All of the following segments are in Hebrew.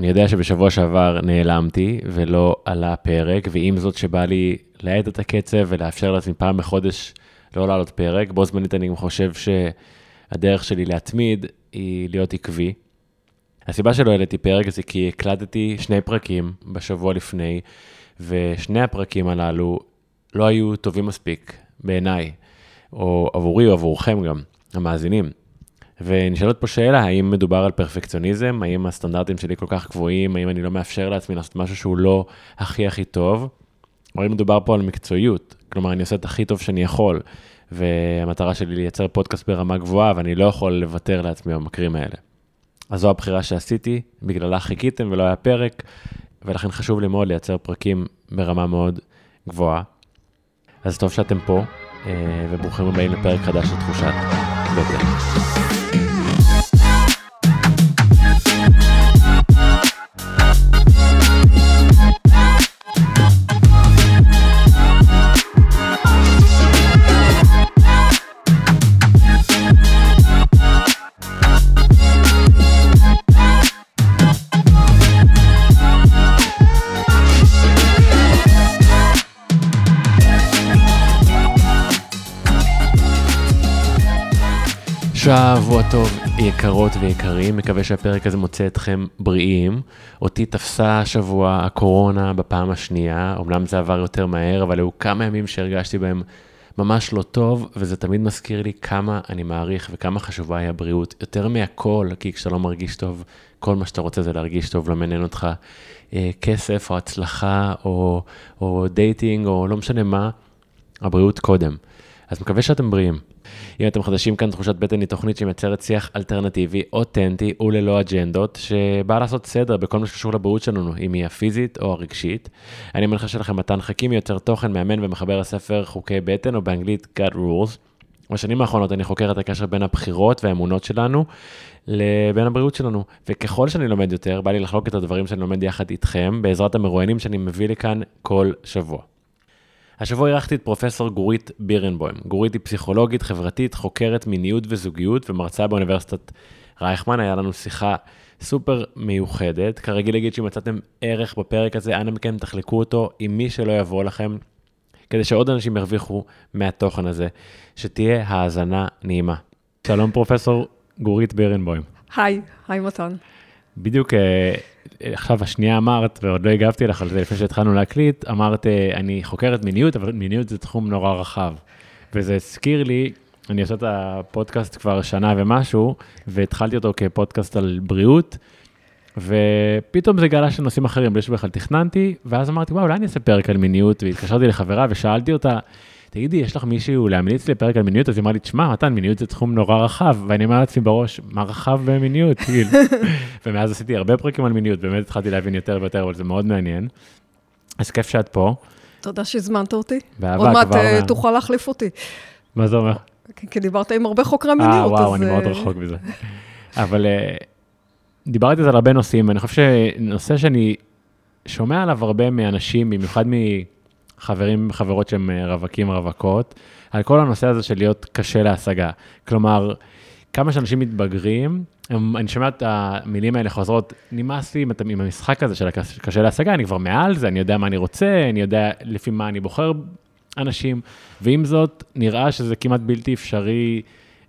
אני יודע שבשבוע שעבר נעלמתי ולא עלה פרק, ועם זאת שבא לי להאט את הקצב ולאפשר לעצמי פעם בחודש לא לעלות פרק, בו זמנית אני גם חושב שהדרך שלי להתמיד היא להיות עקבי. הסיבה שלא העליתי פרק זה כי הקלטתי שני פרקים בשבוע לפני, ושני הפרקים הללו לא היו טובים מספיק בעיניי, או עבורי או עבורכם גם, המאזינים. ונשאלת פה שאלה, האם מדובר על פרפקציוניזם, האם הסטנדרטים שלי כל כך גבוהים, האם אני לא מאפשר לעצמי לעשות משהו שהוא לא הכי הכי טוב, או האם מדובר פה על מקצועיות, כלומר אני עושה את הכי טוב שאני יכול, והמטרה שלי לייצר פודקאסט ברמה גבוהה, ואני לא יכול לוותר לעצמי במקרים האלה. אז זו הבחירה שעשיתי, בגללה חיכיתם ולא היה פרק, ולכן חשוב לי מאוד לייצר פרקים ברמה מאוד גבוהה. אז טוב שאתם פה, אה, וברוכים הבאים לפרק חדש של תחושת בטן. שבוע טוב, יקרות ויקרים, מקווה שהפרק הזה מוצא אתכם בריאים. אותי תפסה השבוע הקורונה בפעם השנייה, אמנם זה עבר יותר מהר, אבל היו כמה ימים שהרגשתי בהם ממש לא טוב, וזה תמיד מזכיר לי כמה אני מעריך וכמה חשובה היא הבריאות, יותר מהכל, כי כשאתה לא מרגיש טוב, כל מה שאתה רוצה זה להרגיש טוב, לא מעניין אותך אה, כסף או הצלחה או, או dating או לא משנה מה, הבריאות קודם. אז מקווה שאתם בריאים. אם אתם חדשים כאן, תחושת בטן היא תוכנית שמייצרת שיח אלטרנטיבי, אותנטי וללא אג'נדות, שבאה לעשות סדר בכל מה שקשור לבריאות שלנו, אם היא הפיזית או הרגשית. אני מנחה שלכם מתן חכים, יוצר תוכן, מאמן ומחבר הספר חוקי בטן, או באנגלית God Rules. בשנים האחרונות אני חוקר את הקשר בין הבחירות והאמונות שלנו לבין הבריאות שלנו, וככל שאני לומד יותר, בא לי לחלוק את הדברים שאני לומד יחד איתכם, בעזרת המרואיינים שאני מביא לכאן כל שבוע. השבוע אירחתי את פרופסור גורית בירנבוים. גורית היא פסיכולוגית, חברתית, חוקרת מיניות וזוגיות ומרצה באוניברסיטת רייכמן. היה לנו שיחה סופר מיוחדת. כרגיל להגיד שאם מצאתם ערך בפרק הזה, אנא מכם תחלקו אותו עם מי שלא יבוא לכם, כדי שעוד אנשים ירוויחו מהתוכן הזה. שתהיה האזנה נעימה. שלום פרופסור גורית בירנבוים. היי, היי מתן. בדיוק אה, עכשיו השנייה אמרת, ועוד לא הגבתי לך על זה לפני שהתחלנו להקליט, אמרת, אה, אני חוקרת מיניות, אבל מיניות זה תחום נורא רחב. וזה הזכיר לי, אני עושה את הפודקאסט כבר שנה ומשהו, והתחלתי אותו כפודקאסט על בריאות, ופתאום זה גלה של נושאים אחרים, בלי שבכלל תכננתי, ואז אמרתי, וואו, אולי אני אעשה פרק על מיניות, והתקשרתי לחברה ושאלתי אותה, תגידי, יש לך מישהו להמליץ לי פרק על מיניות? אז היא אמרה לי, תשמע, מתן, מיניות זה תחום נורא רחב, ואני אומר לעצמי בראש, מה רחב במיניות? כאילו. ומאז עשיתי הרבה פרקים על מיניות, באמת התחלתי להבין יותר ויותר, אבל זה מאוד מעניין. אז כיף שאת פה. תודה שהזמנת אותי. עוד מעט אה, תוכל להחליף אותי. מה זה אומר? כי- דיברת עם הרבה חוקרי אה, מיניות, וואו, אז, אני מאוד אה, רחוק מזה. אבל אה, זה על הרבה נושאים, ואני חושב שנושא שאני שומע עליו הרבה מאנשים, במיוחד מחברים וחברות שהם אה, רווקים רווקות, על כל הנושא הזה של להיות קשה להשגה. כלומר, כמה שאנשים מתבגרים, הם, אני שומע את המילים האלה חוזרות, נמאס לי עם, עם המשחק הזה של הקש- קשה להשגה, אני כבר מעל זה, אני יודע מה אני רוצה, אני יודע לפי מה אני בוחר אנשים, ועם זאת, נראה שזה כמעט בלתי אפשרי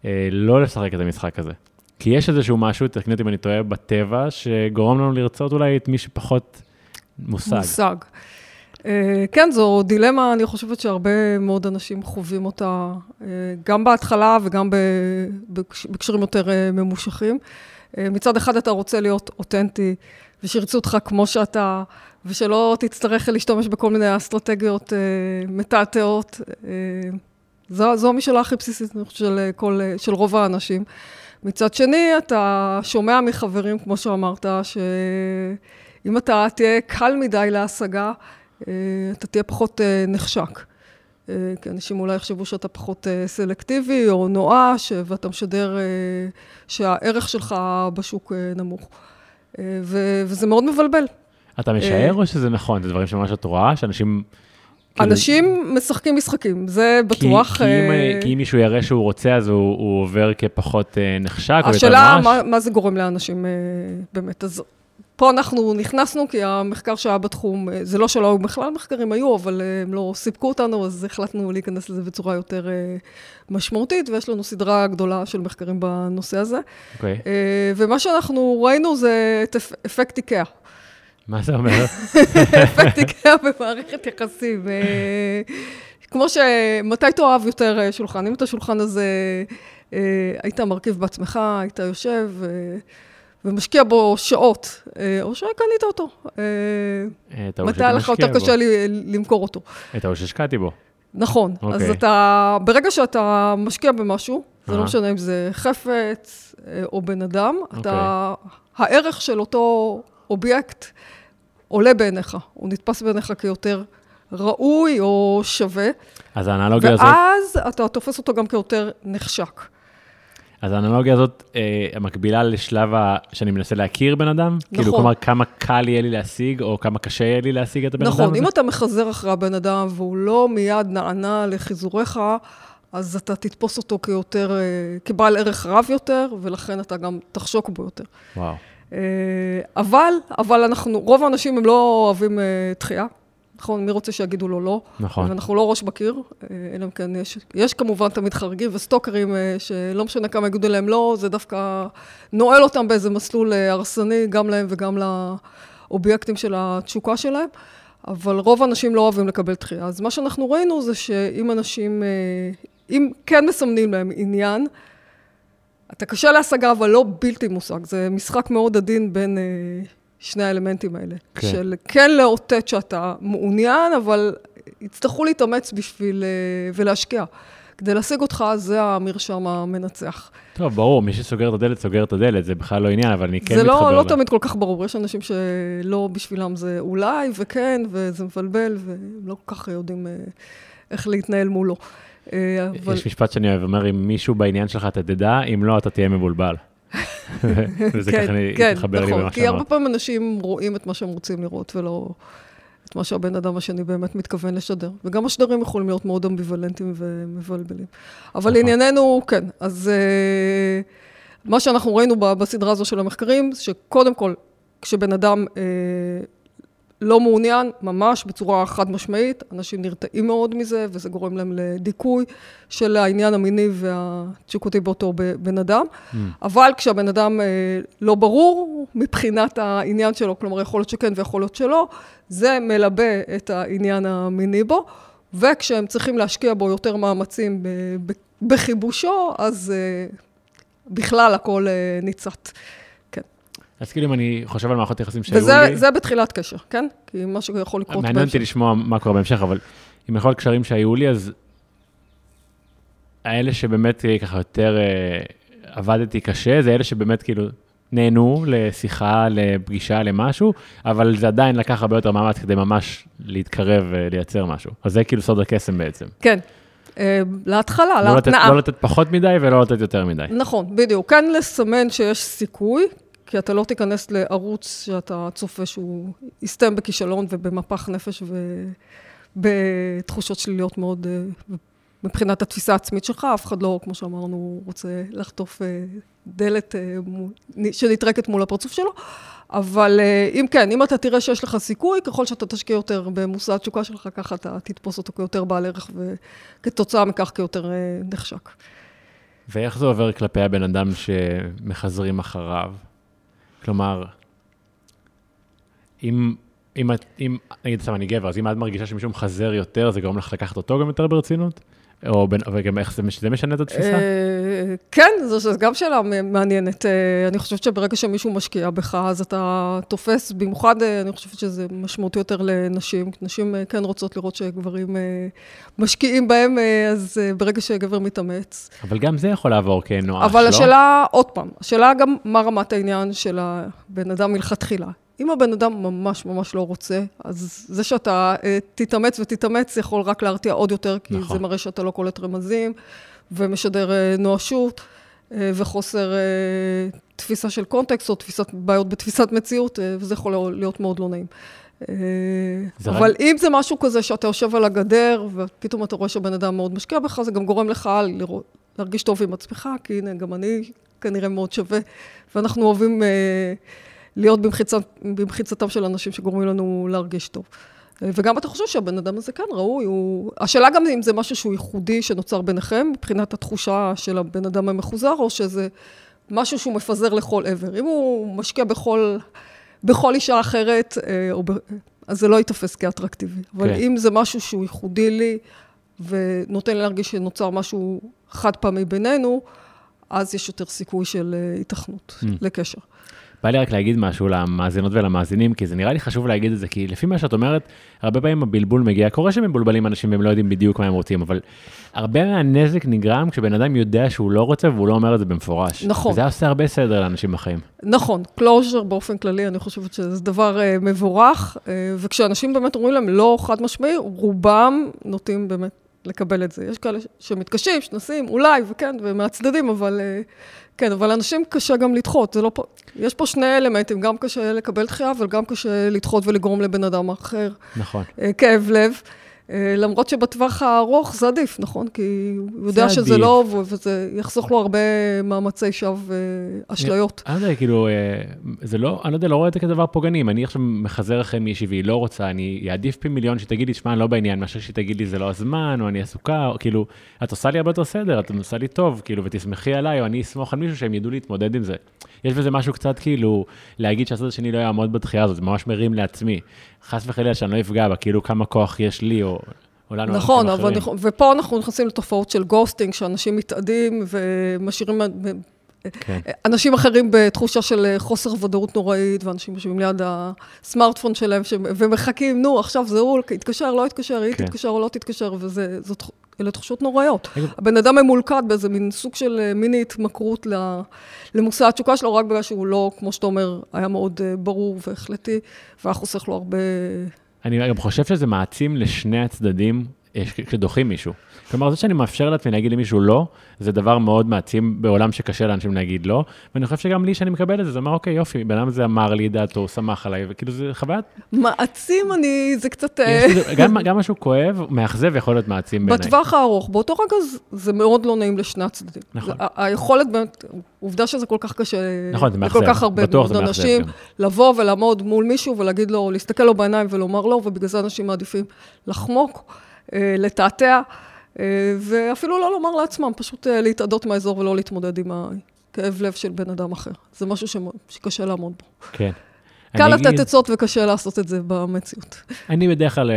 אה, לא לשחק את המשחק הזה. כי יש איזשהו משהו, תקני אותי אם אני טועה, בטבע, שגורם לנו לרצות אולי את מי שפחות מושג. מושג. אה, כן, זו דילמה, אני חושבת שהרבה מאוד אנשים חווים אותה, אה, גם בהתחלה וגם בקשרים יותר אה, ממושכים. מצד אחד אתה רוצה להיות אותנטי, ושירצו אותך כמו שאתה, ושלא תצטרך להשתמש בכל מיני אסטרטגיות מתעתעות. זו, זו המשאלה הכי בסיסית, אני חושבת, של, של רוב האנשים. מצד שני, אתה שומע מחברים, כמו שאמרת, שאם אתה תהיה קל מדי להשגה, אתה תהיה פחות אה, נחשק. אה, כי אנשים אולי יחשבו שאתה פחות אה, סלקטיבי או נואש, אה, ואתה משדר אה, שהערך שלך בשוק אה, נמוך. אה, ו- וזה מאוד מבלבל. אתה משער או שזה נכון? זה דברים שממש את רואה, שאנשים... כאילו- אנשים משחקים משחקים, זה בטוח. כי, כי, אם, אה, כי אם מישהו יראה שהוא רוצה, אז הוא, הוא עובר כפחות אה, נחשק או יותר השאלה, נואש? מה, מה זה גורם לאנשים אה, באמת? אז פה אנחנו נכנסנו, כי המחקר שהיה בתחום, אה, זה לא שלא היו בכלל מחקרים, היו, אבל אה, הם לא סיפקו אותנו, אז החלטנו להיכנס לזה בצורה יותר משמעותית, ויש לנו סדרה גדולה של מחקרים בנושא הזה. אוקיי. Okay. ומה שאנחנו ראינו זה את אפקט איקאה. מה זה אומר? אפקט איקאה במערכת יחסים. כמו ש... מתי תאהב יותר שולחן? אם את השולחן הזה היית מרכיב בעצמך, היית יושב... ומשקיע בו שעות, אה, או שקנית אותו. אה, מתי היה לך יותר קשה לי למכור אותו? את ההוא שהשקעתי בו. נכון. Okay. אז אוקיי. אתה, ברגע שאתה משקיע במשהו, זה לא משנה אם זה חפץ אה, או בן אדם, okay. אתה, אוקיי. הערך של אותו אובייקט עולה בעיניך, הוא נתפס בעיניך כיותר ראוי או שווה. אז האנלוגיה הזאת... ואז אתה תופס אותו גם כיותר נחשק. אז האנלוגיה הזאת אה, מקבילה לשלב ה... שאני מנסה להכיר בן אדם? נכון. כאילו, כלומר, כמה קל יהיה לי להשיג, או כמה קשה יהיה לי להשיג את הבן נכון, אדם הזה? נכון, אם אתה מחזר אחרי הבן אדם והוא לא מיד נענה לחיזוריך, אז אתה תתפוס אותו כיותר, אה, כבעל ערך רב יותר, ולכן אתה גם תחשוק בו יותר. וואו. אה, אבל, אבל אנחנו, רוב האנשים הם לא אוהבים אה, דחייה. נכון, מי רוצה שיגידו לו לא? נכון. ואנחנו לא ראש בקיר, אה, אלא אם כן יש, יש כמובן תמיד חריגים וסטוקרים, אה, שלא משנה כמה יגידו להם לא, זה דווקא נועל אותם באיזה מסלול אה, הרסני, גם להם וגם לאובייקטים של התשוקה שלהם. אבל רוב האנשים לא אוהבים לקבל דחייה. אז מה שאנחנו ראינו זה שאם אנשים, אם כן מסמנים להם עניין, אתה קשה להשגה, אבל לא בלתי מושג. זה משחק מאוד עדין בין שני האלמנטים האלה. כן. של כן לאותת שאתה מעוניין, אבל יצטרכו להתאמץ בשביל... אה, ולהשקיע. כדי להשיג אותך, זה המרשם המנצח. טוב, ברור, מי שסוגר את הדלת, סוגר את הדלת, זה בכלל לא עניין, אבל אני כן מתחבר. זה לא, לא תמיד כל כך ברור, יש אנשים שלא בשבילם זה אולי וכן, וזה מבלבל, והם לא כל כך יודעים אה, איך להתנהל מולו. אה, אבל... יש משפט שאני אוהב, אומר, אם מישהו בעניין שלך אתה תדע, אם לא, אתה תהיה מבולבל. וזה כן, ככה כן, נכון, לי במה שאמרת. כי הרבה פעמים אנשים רואים את מה שהם רוצים לראות, ולא את מה שהבן אדם השני באמת מתכוון לשדר. וגם השדרים יכולים להיות מאוד אמביוולנטיים ומבלבלים. אבל נכון. לענייננו, כן. אז uh, מה שאנחנו ראינו בסדרה הזו של המחקרים, שקודם כל, כשבן אדם uh, לא מעוניין, ממש בצורה חד משמעית, אנשים נרתעים מאוד מזה, וזה גורם להם לדיכוי של העניין המיני והתשוקותי באותו בן אדם. Mm. אבל כשהבן אדם אה, לא ברור מבחינת העניין שלו, כלומר יכול להיות שכן ויכול להיות שלא, זה מלבה את העניין המיני בו, וכשהם צריכים להשקיע בו יותר מאמצים בחיבושו, אז אה, בכלל הכל אה, ניצת. אז כאילו אם אני חושב על מערכות יחסים שהיו וזה, לי... וזה בתחילת קשר, כן? כי משהו יכול לקרות בהמשך. מעניין אותי לשמוע מה קורה בהמשך, אבל עם מערכות קשרים שהיו לי, אז האלה שבאמת אה, ככה יותר אה, עבדתי קשה, זה אלה שבאמת כאילו נהנו לשיחה, לפגישה, למשהו, אבל זה עדיין לקח הרבה יותר מאמץ כדי ממש להתקרב ולייצר משהו. אז זה כאילו סוד הקסם בעצם. כן. להתחלה, לא להתנאה. לתת, לא לתת פחות מדי ולא לתת יותר מדי. נכון, בדיוק. כן לסמן שיש סיכוי, כי אתה לא תיכנס לערוץ שאתה צופה שהוא יסתיים בכישלון ובמפח נפש ובתחושות שליליות מאוד, אה, מבחינת התפיסה העצמית שלך, אף אחד לא, כמו שאמרנו, רוצה לחטוף אה, דלת אה, שנטרקת מול הפרצוף שלו. אבל אם כן, אם אתה תראה שיש לך סיכוי, ככל שאתה תשקיע יותר במושא התשוקה שלך, ככה אתה תתפוס אותו כיותר בעל ערך, וכתוצאה מכך כיותר נחשק. ואיך זה עובר כלפי הבן אדם שמחזרים אחריו? כלומר, אם, אם, אם, נגיד סתם אני גבר, אז אם את מרגישה שמישהו מחזר יותר, זה גורם לך לקחת אותו גם יותר ברצינות? או בין, וגם איך זה, זה משנה את התפיסה? אה, כן, זו גם שאלה מעניינת. אה, אני חושבת שברגע שמישהו משקיע בך, אז אתה תופס, במיוחד, אה, אני חושבת שזה משמעותי יותר לנשים. נשים כן רוצות לראות שגברים משקיעים בהם, אז ברגע שגבר מתאמץ. אבל גם זה יכול לעבור כנואש, לא? אבל השאלה, עוד פעם, השאלה גם מה רמת העניין של הבן אדם מלכתחילה. אם הבן אדם ממש ממש לא רוצה, אז זה שאתה תתאמץ ותתאמץ יכול רק להרתיע עוד יותר, כי נכון. זה מראה שאתה לא קולט רמזים ומשדר uh, נואשות uh, וחוסר uh, תפיסה של קונטקסט או תפיסת, בעיות בתפיסת מציאות, וזה יכול להיות מאוד לא נעים. אבל רק... אם זה משהו כזה שאתה יושב על הגדר ופתאום אתה רואה שהבן אדם מאוד משקיע בך, זה גם גורם לך לראות, להרגיש טוב עם עצמך, כי הנה, גם אני כנראה מאוד שווה, ואנחנו אוהבים... להיות במחיצת, במחיצתם של אנשים שגורמים לנו להרגיש טוב. וגם אתה חושב שהבן אדם הזה כן ראוי, הוא... השאלה גם אם זה משהו שהוא ייחודי שנוצר ביניכם, מבחינת התחושה של הבן אדם המחוזר, או שזה משהו שהוא מפזר לכל עבר. אם הוא משקיע בכל, בכל אישה אחרת, אה, ב... אז זה לא ייתפס כאטרקטיבי. אבל כן. אם זה משהו שהוא ייחודי לי, ונותן לי להרגיש שנוצר משהו חד פעמי בינינו, אז יש יותר סיכוי של היתכנות mm. לקשר. בא לי רק להגיד משהו למאזינות ולמאזינים, כי זה נראה לי חשוב להגיד את זה, כי לפי מה שאת אומרת, הרבה פעמים הבלבול מגיע, קורה שמבולבלים אנשים והם לא יודעים בדיוק מה הם רוצים, אבל הרבה מהנזק נגרם כשבן אדם יודע שהוא לא רוצה והוא לא אומר את זה במפורש. נכון. וזה עושה הרבה סדר לאנשים בחיים. נכון, closure באופן כללי, אני חושבת שזה דבר uh, מבורך, uh, וכשאנשים באמת אומרים להם לא חד משמעי, רובם נוטים באמת לקבל את זה. יש כאלה שמתקשים, שנוסעים, אולי, וכן, ומהצדדים, אבל... Uh, כן, אבל אנשים קשה גם לדחות, זה לא פה... יש פה שני אלמנטים, גם קשה לקבל דחייה, אבל גם קשה לדחות ולגרום לבן אדם אחר. נכון. אה, כאב לב. אה, למרות שבטווח הארוך זה עדיף, נכון? כי הוא יודע שזה לא, וזה יחסוך לו הרבה מאמצי שווא ואשליות. אני לא יודע, כאילו, אה, זה לא, אני לא יודע, לא רואה את זה כדבר פוגעני. אם אני עכשיו מחזר אחרי מישהי והיא לא רוצה, אני אעדיף פי מיליון שתגיד לי, שמע, אני לא בעניין, מאשר שתגיד לי, זה לא הזמן, או אני עסוקה, או כאילו, את עושה לי הרבה יותר סדר, את עושה לי טוב, כאילו, ותסמכי עליי, או אני אסמוך על מישהו שהם ידעו להתמודד עם זה. יש בזה משהו קצת כאילו, להגיד שהצד השני לא יעמוד בדחייה הזאת, זה ממש מרים לעצמי. חס וחלילה שאני לא אפגע בה, כאילו כמה כוח יש לי, או... נכון, אבל נכון, ופה אנחנו נכנסים לתופעות של ghosting, שאנשים מתאדים ומשאירים כן. אנשים אחרים בתחושה של חוסר ודאות נוראית, ואנשים יושבים ליד הסמארטפון שלהם ש... ומחכים, נו, עכשיו זה הוא, יתקשר, לא יתקשר, היא כן. תתקשר או לא תתקשר, ואלה תחושות נוראיות. הבן אדם ממולכד באיזה מין סוג של אה, מיני התמכרות למושא התשוקה שלו, רק בגלל שהוא לא, כמו שאתה אומר, היה מאוד אה, ברור והחלטי, והיה חוסך לו הרבה... אני גם חושב שזה מעצים לשני הצדדים כשדוחים מישהו. כלומר, זה שאני מאפשר לעצמי להגיד למישהו לא, זה דבר מאוד מעצים בעולם שקשה לאנשים להגיד לא, ואני חושב שגם לי, שאני מקבל את זה, זה אומר, אוקיי, יופי, בן אדם הזה אמר לי דעתו, שמח עליי, וכאילו, זה חוויית... מעצים, אני, זה קצת... גם, גם משהו כואב, מאכזב יכול להיות מעצים בעיניי. בטווח הארוך, באותו רגע זה מאוד לא נעים לשני הצדדים. נכון. היכולת באמת, עובדה שזה כל כך קשה, נכון, זה מאכזב, לכל כך הרבה מאוד אנשים, לבוא ולעמוד מול מישהו ולהגיד לו, להסתכל לו בעיניים ולומר לא, ובגלל זה אנשים מעדיפים לחמוק. אה, לתעתע, אה, ואפילו לא לומר לעצמם, פשוט אה, להתאדות מהאזור ולא להתמודד עם הכאב לב של בן אדם אחר. זה משהו שקשה לעמוד בו. כן. קל לתת אגיד... עצות וקשה לעשות את זה במציאות. אני בדרך כלל,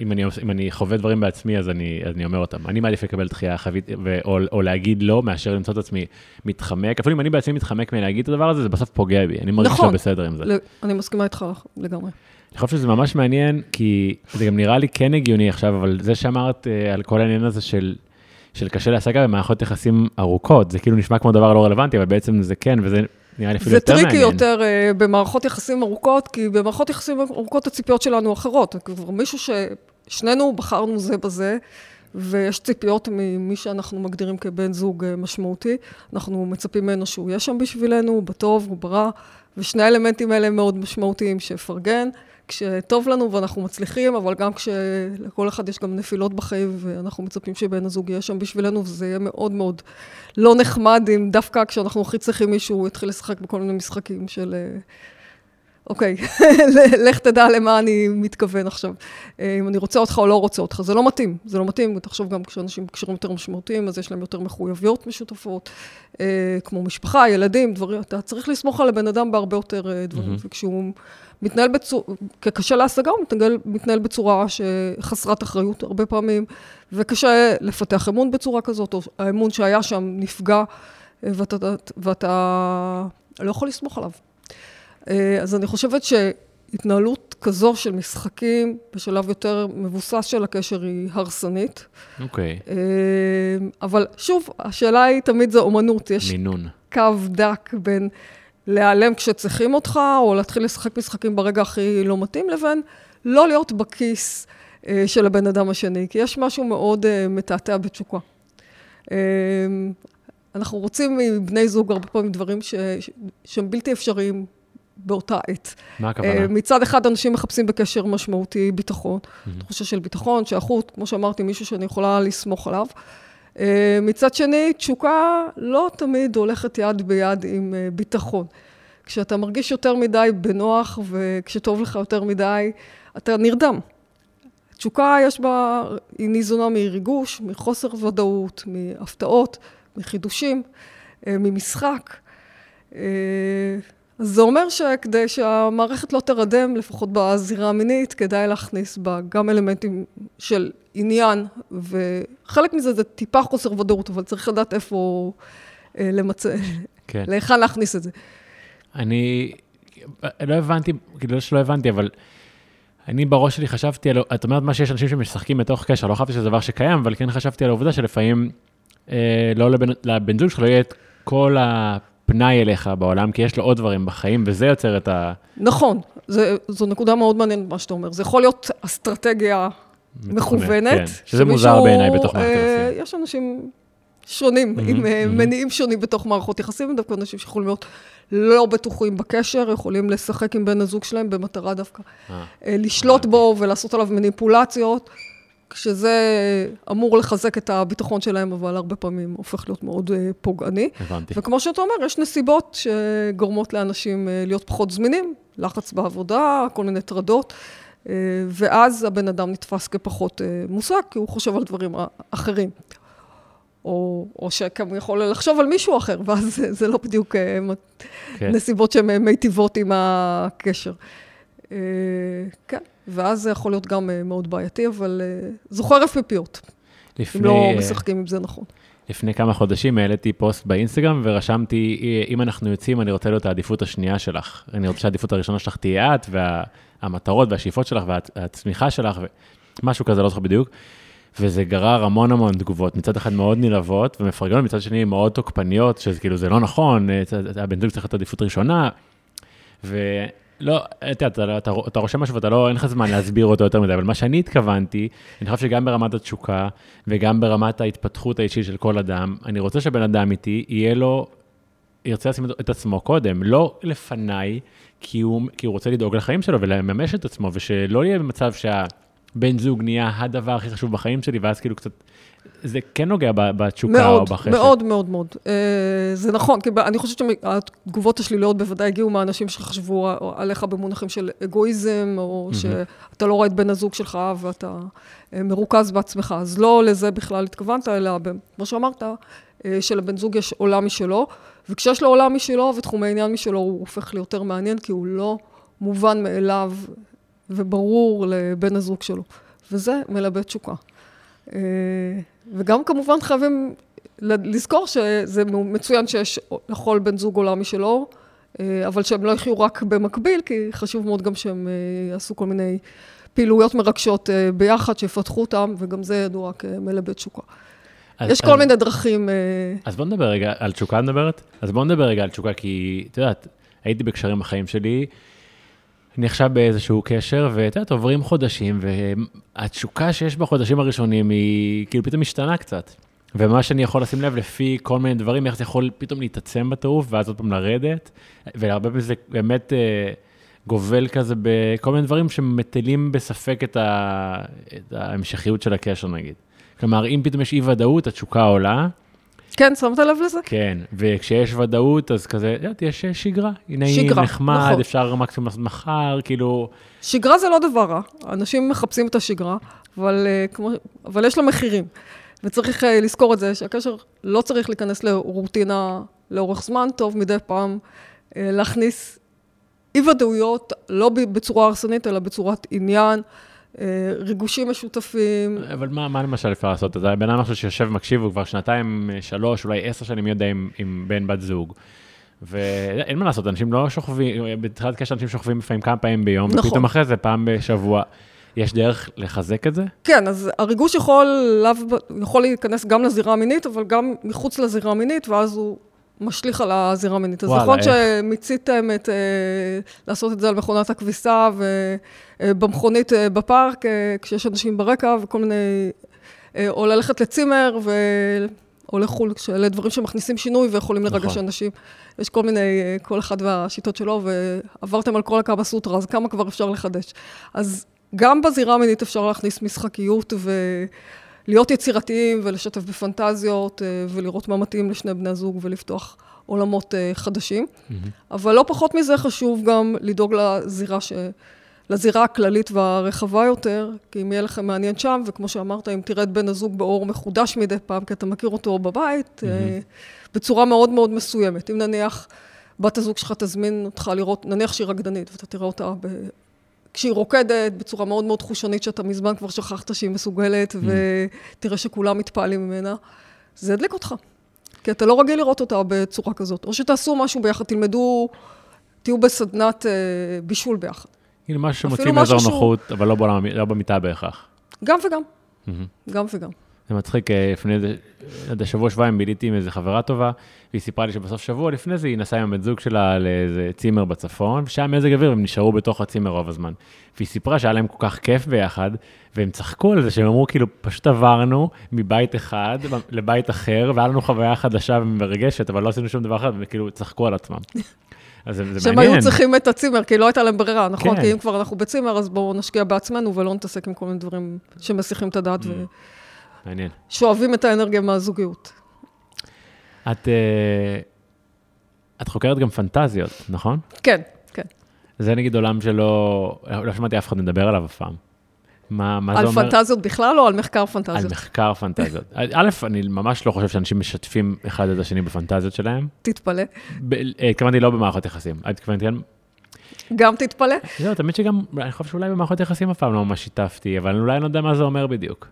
אם אני, אם אני חווה דברים בעצמי, אז אני, אז אני אומר אותם. אני מעדיף לקבל דחייה חבית, או, או להגיד לא, מאשר למצוא את עצמי מתחמק. אפילו אם אני בעצמי מתחמק מלהגיד את הדבר הזה, זה בסוף פוגע בי. אני מרגיש נכון, בסדר עם זה. אני מסכימה איתך לגמרי. אני חושב שזה ממש מעניין, כי זה גם נראה לי כן הגיוני עכשיו, אבל זה שאמרת uh, על כל העניין הזה של, של קשה להשגה במערכות יחסים ארוכות, זה כאילו נשמע כמו דבר לא רלוונטי, אבל בעצם זה כן, וזה נראה לי אפילו יותר מעניין. זה tricky יותר uh, במערכות יחסים ארוכות, כי במערכות יחסים ארוכות הציפיות שלנו אחרות. כבר מישהו ששנינו בחרנו זה בזה, ויש ציפיות ממי שאנחנו מגדירים כבן זוג uh, משמעותי, אנחנו מצפים ממנו שהוא יהיה שם בשבילנו, בטוב וברע, ושני האלמנטים האלה מאוד משמעותיים, שיפרגן. כשטוב לנו ואנחנו מצליחים, אבל גם כשלכל אחד יש גם נפילות בחיים, ואנחנו מצפים שבן הזוג יהיה שם בשבילנו, וזה יהיה מאוד מאוד לא נחמד אם דווקא כשאנחנו הכי צריכים מישהו, הוא יתחיל לשחק בכל מיני משחקים של... אה, אוקיי, לך תדע למה אני מתכוון עכשיו. אה, אם אני רוצה אותך או לא רוצה אותך, זה לא מתאים. זה לא מתאים, תחשוב גם כשאנשים בקשרים יותר משמעותיים, אז יש להם יותר מחויבויות משותפות, אה, כמו משפחה, ילדים, דברים, אתה צריך לסמוך על הבן אדם בהרבה יותר דברים. וכשהוא מתנהל בצורה, כקשה להשגה, הוא מתנהל, מתנהל בצורה שחסרת אחריות הרבה פעמים, וקשה לפתח אמון בצורה כזאת, או האמון שהיה שם נפגע, ואתה, ואתה לא יכול לסמוך עליו. אז אני חושבת שהתנהלות כזו של משחקים בשלב יותר מבוסס של הקשר היא הרסנית. אוקיי. Okay. אבל שוב, השאלה היא תמיד זה אומנות. יש מינון. קו דק בין... להיעלם כשצריכים אותך, או להתחיל לשחק משחקים ברגע הכי לא מתאים, לבין לא להיות בכיס אה, של הבן אדם השני, כי יש משהו מאוד אה, מתעתע בתשוקה. אה, אנחנו רוצים מבני זוג הרבה פעמים דברים ש... שהם בלתי אפשריים באותה עת. מה הכוונה? מצד אחד, אנשים מחפשים בקשר משמעותי ביטחון, mm-hmm. תחושה של ביטחון, שייכות, כמו שאמרתי, מישהו שאני יכולה לסמוך עליו. מצד שני, תשוקה לא תמיד הולכת יד ביד עם ביטחון. כשאתה מרגיש יותר מדי בנוח וכשטוב לך יותר מדי, אתה נרדם. תשוקה יש בה, היא ניזונה מריגוש, מחוסר ודאות, מהפתעות, מחידושים, אה, ממשחק. זה אומר שכדי שהמערכת לא תרדם, לפחות בזירה המינית, כדאי להכניס בה גם אלמנטים של עניין, וחלק מזה זה טיפה חוסר ודאות, אבל צריך לדעת איפה אה, למצא, כן. להיכן להכניס את זה. אני לא הבנתי, כאילו לא שלא הבנתי, אבל אני בראש שלי חשבתי על, את אומרת מה שיש אנשים שמשחקים בתוך קשר, לא חשבתי שזה דבר שקיים, אבל כן חשבתי על העובדה שלפעמים אה, לא לבן, לבן זוג שלך לא יהיה את כל הפנאי אליך בעולם, כי יש לו עוד דברים בחיים, וזה יוצר את ה... נכון, זה, זו נקודה מאוד מעניינת מה שאתה אומר. זה יכול להיות אסטרטגיה מכוונת. כן, שזה מוזר בעיניי בתוך מערכת אה, יחסים. יש אנשים שונים, mm-hmm, עם mm-hmm. מניעים שונים בתוך מערכות יחסים, דווקא אנשים שיכולים להיות לא בטוחים בקשר, יכולים לשחק עם בן הזוג שלהם במטרה דווקא אה, לשלוט בו ולעשות עליו מניפולציות, כשזה אמור לחזק את הביטחון שלהם, אבל הרבה פעמים הופך להיות מאוד פוגעני. הבנתי. וכמו שאתה אומר, יש נסיבות שגורמות לאנשים להיות פחות זמינים, לחץ בעבודה, כל מיני טרדות. ואז הבן אדם נתפס כפחות מושג, כי הוא חושב על דברים אחרים. או, או שגם יכול לחשוב על מישהו אחר, ואז זה, זה לא בדיוק אה, כן. נסיבות שהן מיטיבות עם הקשר. אה, כן, ואז זה יכול להיות גם אה, מאוד בעייתי, אבל זו חרף פיפיות. לפני... אם לא משחקים עם זה נכון. לפני כמה חודשים העליתי פוסט באינסטגרם ורשמתי, אם אנחנו יוצאים, אני רוצה להיות העדיפות השנייה שלך. אני רוצה שהעדיפות הראשונה שלך תהיה את, והמטרות והשאיפות שלך והצמיחה שלך, ומשהו כזה, לא זוכר בדיוק. וזה גרר המון המון תגובות, מצד אחד מאוד נלהבות ומפרגנות, מצד שני מאוד תוקפניות, שזה כאילו, זה לא נכון, אה, הבן זוג צריך להיות עדיפות ראשונה, ולא, אתה, אתה, אתה, אתה רושם משהו ואתה לא, אין לך זמן להסביר אותו יותר מדי, אבל מה שאני התכוונתי, אני חושב שגם ברמת התשוקה וגם ברמת ההתפתחות האישית של כל אדם, אני רוצה שבן אדם איתי, יהיה לו, ירצה לשים את עצמו קודם, לא לפניי, כי הוא, כי הוא רוצה לדאוג לחיים שלו ולממש את עצמו, ושלא יהיה במצב שה... בן זוג נהיה הדבר הכי חשוב בחיים שלי, ואז כאילו קצת, זה כן נוגע בתשוקה מאוד, או בחסד. מאוד, מאוד, מאוד. Uh, זה נכון, כי אני חושבת שהתגובות השליליות בוודאי הגיעו מהאנשים שחשבו עליך במונחים של אגואיזם, או mm-hmm. שאתה לא רואה את בן הזוג שלך ואתה uh, מרוכז בעצמך. אז לא לזה בכלל התכוונת, אלא כמו שאמרת, uh, שלבן זוג יש עולם משלו, וכשיש לו עולם משלו ותחומי עניין משלו, הוא הופך ליותר מעניין, כי הוא לא מובן מאליו וברור לבן הזוג שלו. וזה מלבה תשוקה. אה, וגם כמובן חייבים לזכור שזה מצוין שיש לכל בן זוג עולם משלו, אה, אבל שהם לא יחיו רק במקביל, כי חשוב מאוד גם שהם אה, יעשו כל מיני פעילויות מרגשות ביחד, שיפתחו אותם, וגם זה ידוע כמלבה תשוקה. אז, יש כל אז, מיני דרכים. אז בוא נדבר רגע על תשוקה, נדברת? אז בוא נדבר רגע על תשוקה, כי את יודעת, הייתי בקשרים בחיים שלי, עכשיו באיזשהו קשר, ואת יודעת, עוברים חודשים, והתשוקה שיש בחודשים הראשונים היא כאילו פתאום משתנה קצת. ומה שאני יכול לשים לב לפי כל מיני דברים, איך זה יכול פתאום להתעצם בטירוף, ואז עוד פעם לרדת, והרבה פעמים זה באמת אה, גובל כזה בכל מיני דברים שמטילים בספק את, ה, את ההמשכיות של הקשר נגיד. כלומר, אם פתאום יש אי ודאות, התשוקה עולה, כן, שמת לב לזה? כן, וכשיש ודאות, אז כזה, יודעת, יש שגרה. הנה היא נחמד, נכון. אפשר מקסימום לעשות מחר, כאילו... שגרה זה לא דבר רע. אנשים מחפשים את השגרה, אבל, uh, כמו, אבל יש לה מחירים. וצריך uh, לזכור את זה, שהקשר לא צריך להיכנס לרוטינה לאורך זמן, טוב מדי פעם להכניס אי-ודאויות, לא בצורה הרסנית, אלא בצורת עניין. אה, ריגושים משותפים. אבל מה, מה למשל אפשר לעשות? אז הבן אדם עכשיו שיושב ומקשיב, הוא כבר שנתיים, שלוש, אולי עשר שנים יודע עם, עם בן בת זוג. ואין מה לעשות, אנשים לא שוכבים, בתחילת קשר אנשים שוכבים לפעמים כמה פעמים ביום, נכון. ופתאום אחרי זה פעם בשבוע. יש דרך לחזק את זה? כן, אז הריגוש יכול, יכול להיכנס גם לזירה המינית, אבל גם מחוץ לזירה המינית, ואז הוא משליך על הזירה המינית. אז נכון שמיציתם את, אה, לעשות את זה על מכונת הכביסה ובמכונית אה, בפארק, אה, כשיש אנשים ברקע וכל מיני, או ללכת לצימר ו... או לחו"ל, שאלה דברים שמכניסים שינוי ויכולים לרגש נכון. אנשים. יש כל מיני, כל אחד והשיטות שלו, ועברתם על כל הקאבה סוטרה, אז כמה כבר אפשר לחדש. אז גם בזירה המינית אפשר להכניס משחקיות ו... להיות יצירתיים ולשתף בפנטזיות אה, ולראות מה מתאים לשני בני הזוג ולפתוח עולמות uh, חדשים. Mm-hmm. אבל לא פחות מזה חשוב גם לדאוג לזירה, ש... לזירה הכללית והרחבה יותר, כי אם יהיה לכם מעניין שם, וכמו שאמרת, אם תראה את בן הזוג באור מחודש מדי פעם, כי אתה מכיר אותו בבית, mm-hmm. בצורה מאוד מאוד מסוימת. אם נניח בת הזוג שלך תזמין אותך לראות, נניח שהיא רקדנית, ואתה תראה אותה. כשהיא רוקדת בצורה מאוד מאוד חושנית, שאתה מזמן כבר שכחת שהיא מסוגלת, mm. ותראה שכולם מתפעלים ממנה, זה ידליק אותך. כי אתה לא רגיל לראות אותה בצורה כזאת. או שתעשו משהו ביחד, תלמדו, תהיו בסדנת אה, בישול ביחד. כאילו משהו שמוציא מאזור נוחות. אבל לא, בעולם, לא במיטה בהכרח. גם וגם. Mm-hmm. גם וגם. זה מצחיק, אה, לפני איזה, שבוע, שבועיים ביליתי עם איזה חברה טובה, והיא סיפרה לי שבסוף שבוע לפני זה היא נסעה עם הבן זוג שלה לאיזה צימר בצפון, ושהיה מזג אוויר, והם נשארו בתוך הצימר רוב הזמן. והיא סיפרה שהיה להם כל כך כיף ביחד, והם צחקו על זה, שהם אמרו, כאילו, פשוט עברנו מבית אחד לבית אחר, והיה לנו חוויה חדשה ומרגשת, אבל לא עשינו שום דבר אחר, וכאילו, צחקו על עצמם. אז זה, זה מעניין. שהם היו צריכים את הצימר, כי לא הייתה להם ברירה, נכון? כן. כי אם כבר אנחנו בצימר, אז בואו נשקיע בעצמנו ולא נתעסק עם כל מיני דברים שמסיחים את הדעת. Mm. ו... מעניין. שואבים את האנרגיה מהזוגיות. את, אה, את חוקרת גם פנטזיות, נכון? כן, כן. זה נגיד עולם שלא, לא שמעתי אף אחד מדבר עליו אף פעם. מה, מה זה אומר? על פנטזיות בכלל או על מחקר פנטזיות? על מחקר פנטזיות. א', אני ממש לא חושב שאנשים משתפים אחד את השני בפנטזיות שלהם. תתפלא. אה, התכוונתי לא במערכות יחסים. את התכוונת כן? גם תתפלא. זהו, תמיד שגם, אני חושב שאולי במערכות יחסים אף פעם לא ממש שיתפתי, אבל אולי אני לא יודע מה זה אומר בדיוק.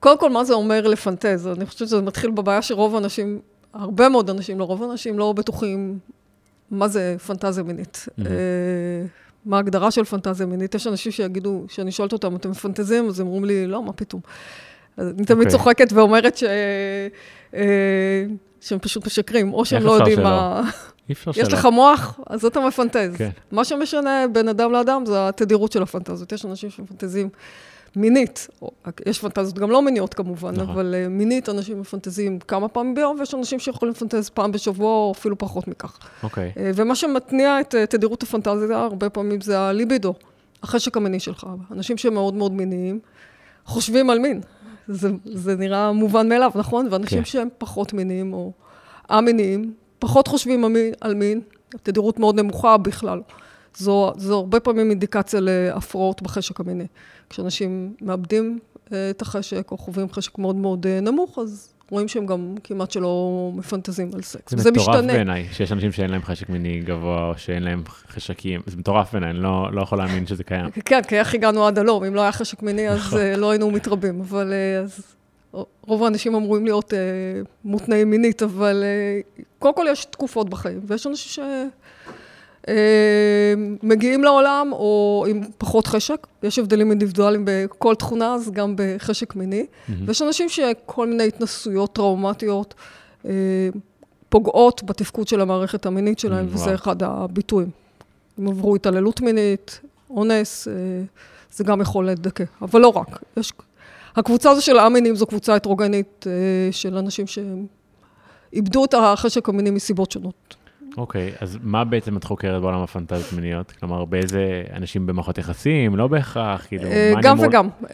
קודם כל, מה זה אומר לפנטז? אני חושבת שזה מתחיל בבעיה שרוב האנשים, הרבה מאוד אנשים, לא רוב האנשים, לא בטוחים מה זה פנטזיה מינית. Mm-hmm. מה ההגדרה של פנטזיה מינית? יש אנשים שיגידו, כשאני שואלת אותם, אתם מפנטזים? אז הם אומרים לי, לא, מה פתאום. אני תמיד okay. אוקיי. צוחקת ואומרת ש... אה, שהם פשוט משקרים, או שהם לא יודעים מה... אי אפשר שלא. יש לך מוח, אז אתה מפנטז. כן. מה שמשנה בין אדם לאדם זה התדירות של הפנטזיות. יש אנשים שמפנטזים מינית, יש פנטזיות גם לא מיניות כמובן, נכון. אבל uh, מינית אנשים מפנטזים כמה פעמים ביום, ויש אנשים שיכולים לפנטז פעם בשבוע או אפילו פחות מכך. אוקיי. Uh, ומה שמתניע את uh, תדירות הפנטזיה הרבה פעמים זה הליבידו, החשק המיני שלך. אנשים שמאוד מאוד מיניים חושבים על מין. זה, זה נראה מובן מאליו, נכון? ואנשים כן. שהם פחות מיניים או א-מיניים, פחות חושבים על מין, תדירות מאוד נמוכה בכלל. זו, זו הרבה פעמים אינדיקציה להפרעות בחשק המיני. כשאנשים מאבדים אה, את החשק או חווים חשק מאוד מאוד אה, נמוך, אז רואים שהם גם כמעט שלא מפנטזים על סקס. זה מטורף בעיניי, שיש אנשים שאין להם חשק מיני גבוה, או שאין להם חשקים. זה מטורף בעיניי, אני לא, לא יכול להאמין שזה קיים. כן, כי איך הגענו עד הלום? אם לא היה חשק מיני, אז נכון. אה, לא היינו מתרבים. אבל אז, רוב האנשים אמורים להיות מותנאים מינית, אבל קודם כל יש תקופות בחיים, ויש אנשים ש... אה, מגיעים לעולם או עם פחות חשק, יש הבדלים אינדיבידואליים בכל תכונה, אז גם בחשק מיני. Mm-hmm. ויש אנשים שכל מיני התנסויות טראומטיות אה, פוגעות בתפקוד של המערכת המינית שלהם, mm-hmm. וזה אחד הביטויים. הם עברו התעללות מינית, אונס, אה, זה גם יכול לדכא, אבל לא רק. יש... הקבוצה הזו של האמינים זו קבוצה הטרוגנית של אנשים שאיבדו את החשק המיני מסיבות שונות. אוקיי, okay, אז מה בעצם את חוקרת בעולם הפנטזיות מיניות? כלומר, באיזה אנשים במערכות יחסים, לא בהכרח, כאילו, אה, מה גם. וגם. Uh,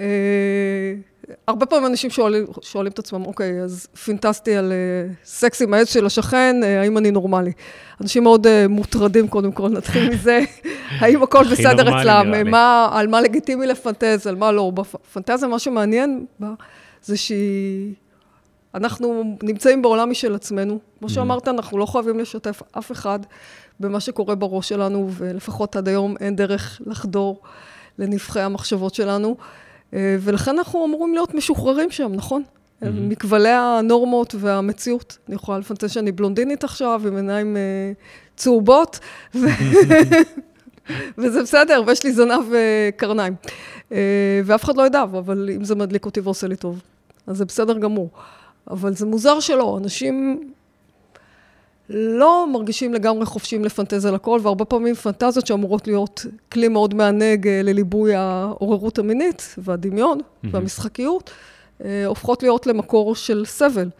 הרבה פעמים אנשים שואלים, שואלים את עצמם, אוקיי, אז פינטסטי על uh, סקס עם העץ של השכן, uh, האם אני נורמלי? אנשים מאוד uh, מוטרדים, קודם כל, נתחיל מזה, האם הכל בסדר אצלם, מה, על מה לגיטימי לפנטז, על מה לא. בפנטזיה, מה שמעניין בה, זה שהיא... אנחנו נמצאים בעולם משל עצמנו. כמו שאמרת, אנחנו לא חייבים לשתף אף אחד במה שקורה בראש שלנו, ולפחות עד היום אין דרך לחדור לנבחי המחשבות שלנו. אה, ולכן אנחנו אמורים להיות משוחררים שם, נכון? Mm-hmm. מכבלי הנורמות והמציאות. אני יכולה לפנטז שאני בלונדינית עכשיו, עם עיניים uh, צהובות, ו... וזה בסדר, ויש לי זנב וקרניים. Uh, ואף אחד לא ידע, אבל אם זה מדליק אותי ועושה לי טוב, אז זה בסדר גמור. אבל זה מוזר שלא, אנשים לא מרגישים לגמרי חופשיים לפנטז על הכל, והרבה פעמים פנטזיות שאמורות להיות כלי מאוד מענג אה, לליבוי העוררות המינית והדמיון mm-hmm. והמשחקיות, אה, הופכות להיות למקור של סבל.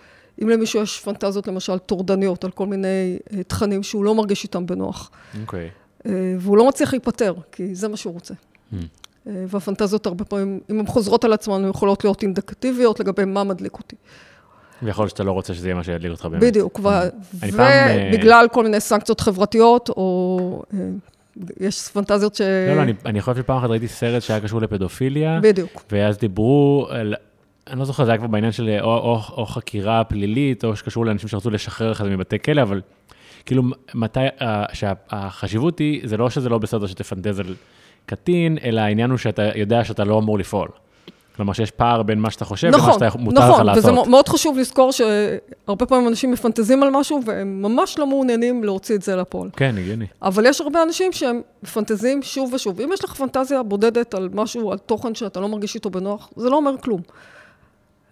אם למישהו יש פנטזיות למשל טורדניות על כל מיני אה, תכנים שהוא לא מרגיש איתם בנוח. אוקיי. Okay. והוא לא מצליח להיפטר, כי זה מה שהוא רוצה. Mm. והפנטזיות הרבה פעמים, אם הן חוזרות על עצמן, הן יכולות להיות אינדקטיביות לגבי מה מדליק אותי. ויכול להיות שאתה לא רוצה שזה יהיה מה שידליק אותך באמת. בדיוק, אה, ובגלל כל מיני סנקציות חברתיות, או אה, יש פנטזיות ש... לא, לא, אני, אני חושב שפעם אחת ראיתי סרט שהיה קשור לפדופיליה, בדיוק. ואז דיברו על, אני לא זוכר, זה היה כבר בעניין של או, או, או חקירה פלילית, או שקשור לאנשים שרצו לשחרר אחד מבתי כלא, אבל כאילו, מתי, שהחשיבות היא, זה לא שזה לא בסדר שתפנטז על קטין, אלא העניין הוא שאתה יודע שאתה לא אמור לפעול. כלומר, שיש פער בין מה שאתה חושב למה נכון, שאתה מותר לך נכון, לעשות. וזה מ- מאוד חשוב לזכור שהרבה פעמים אנשים מפנטזים על משהו, והם ממש לא מעוניינים להוציא את זה לפועל. כן, הגיוני. אבל יש הרבה אנשים שהם מפנטזים שוב ושוב. אם יש לך פנטזיה בודדת על משהו, על תוכן שאתה לא מרגיש איתו בנוח, זה לא אומר כלום.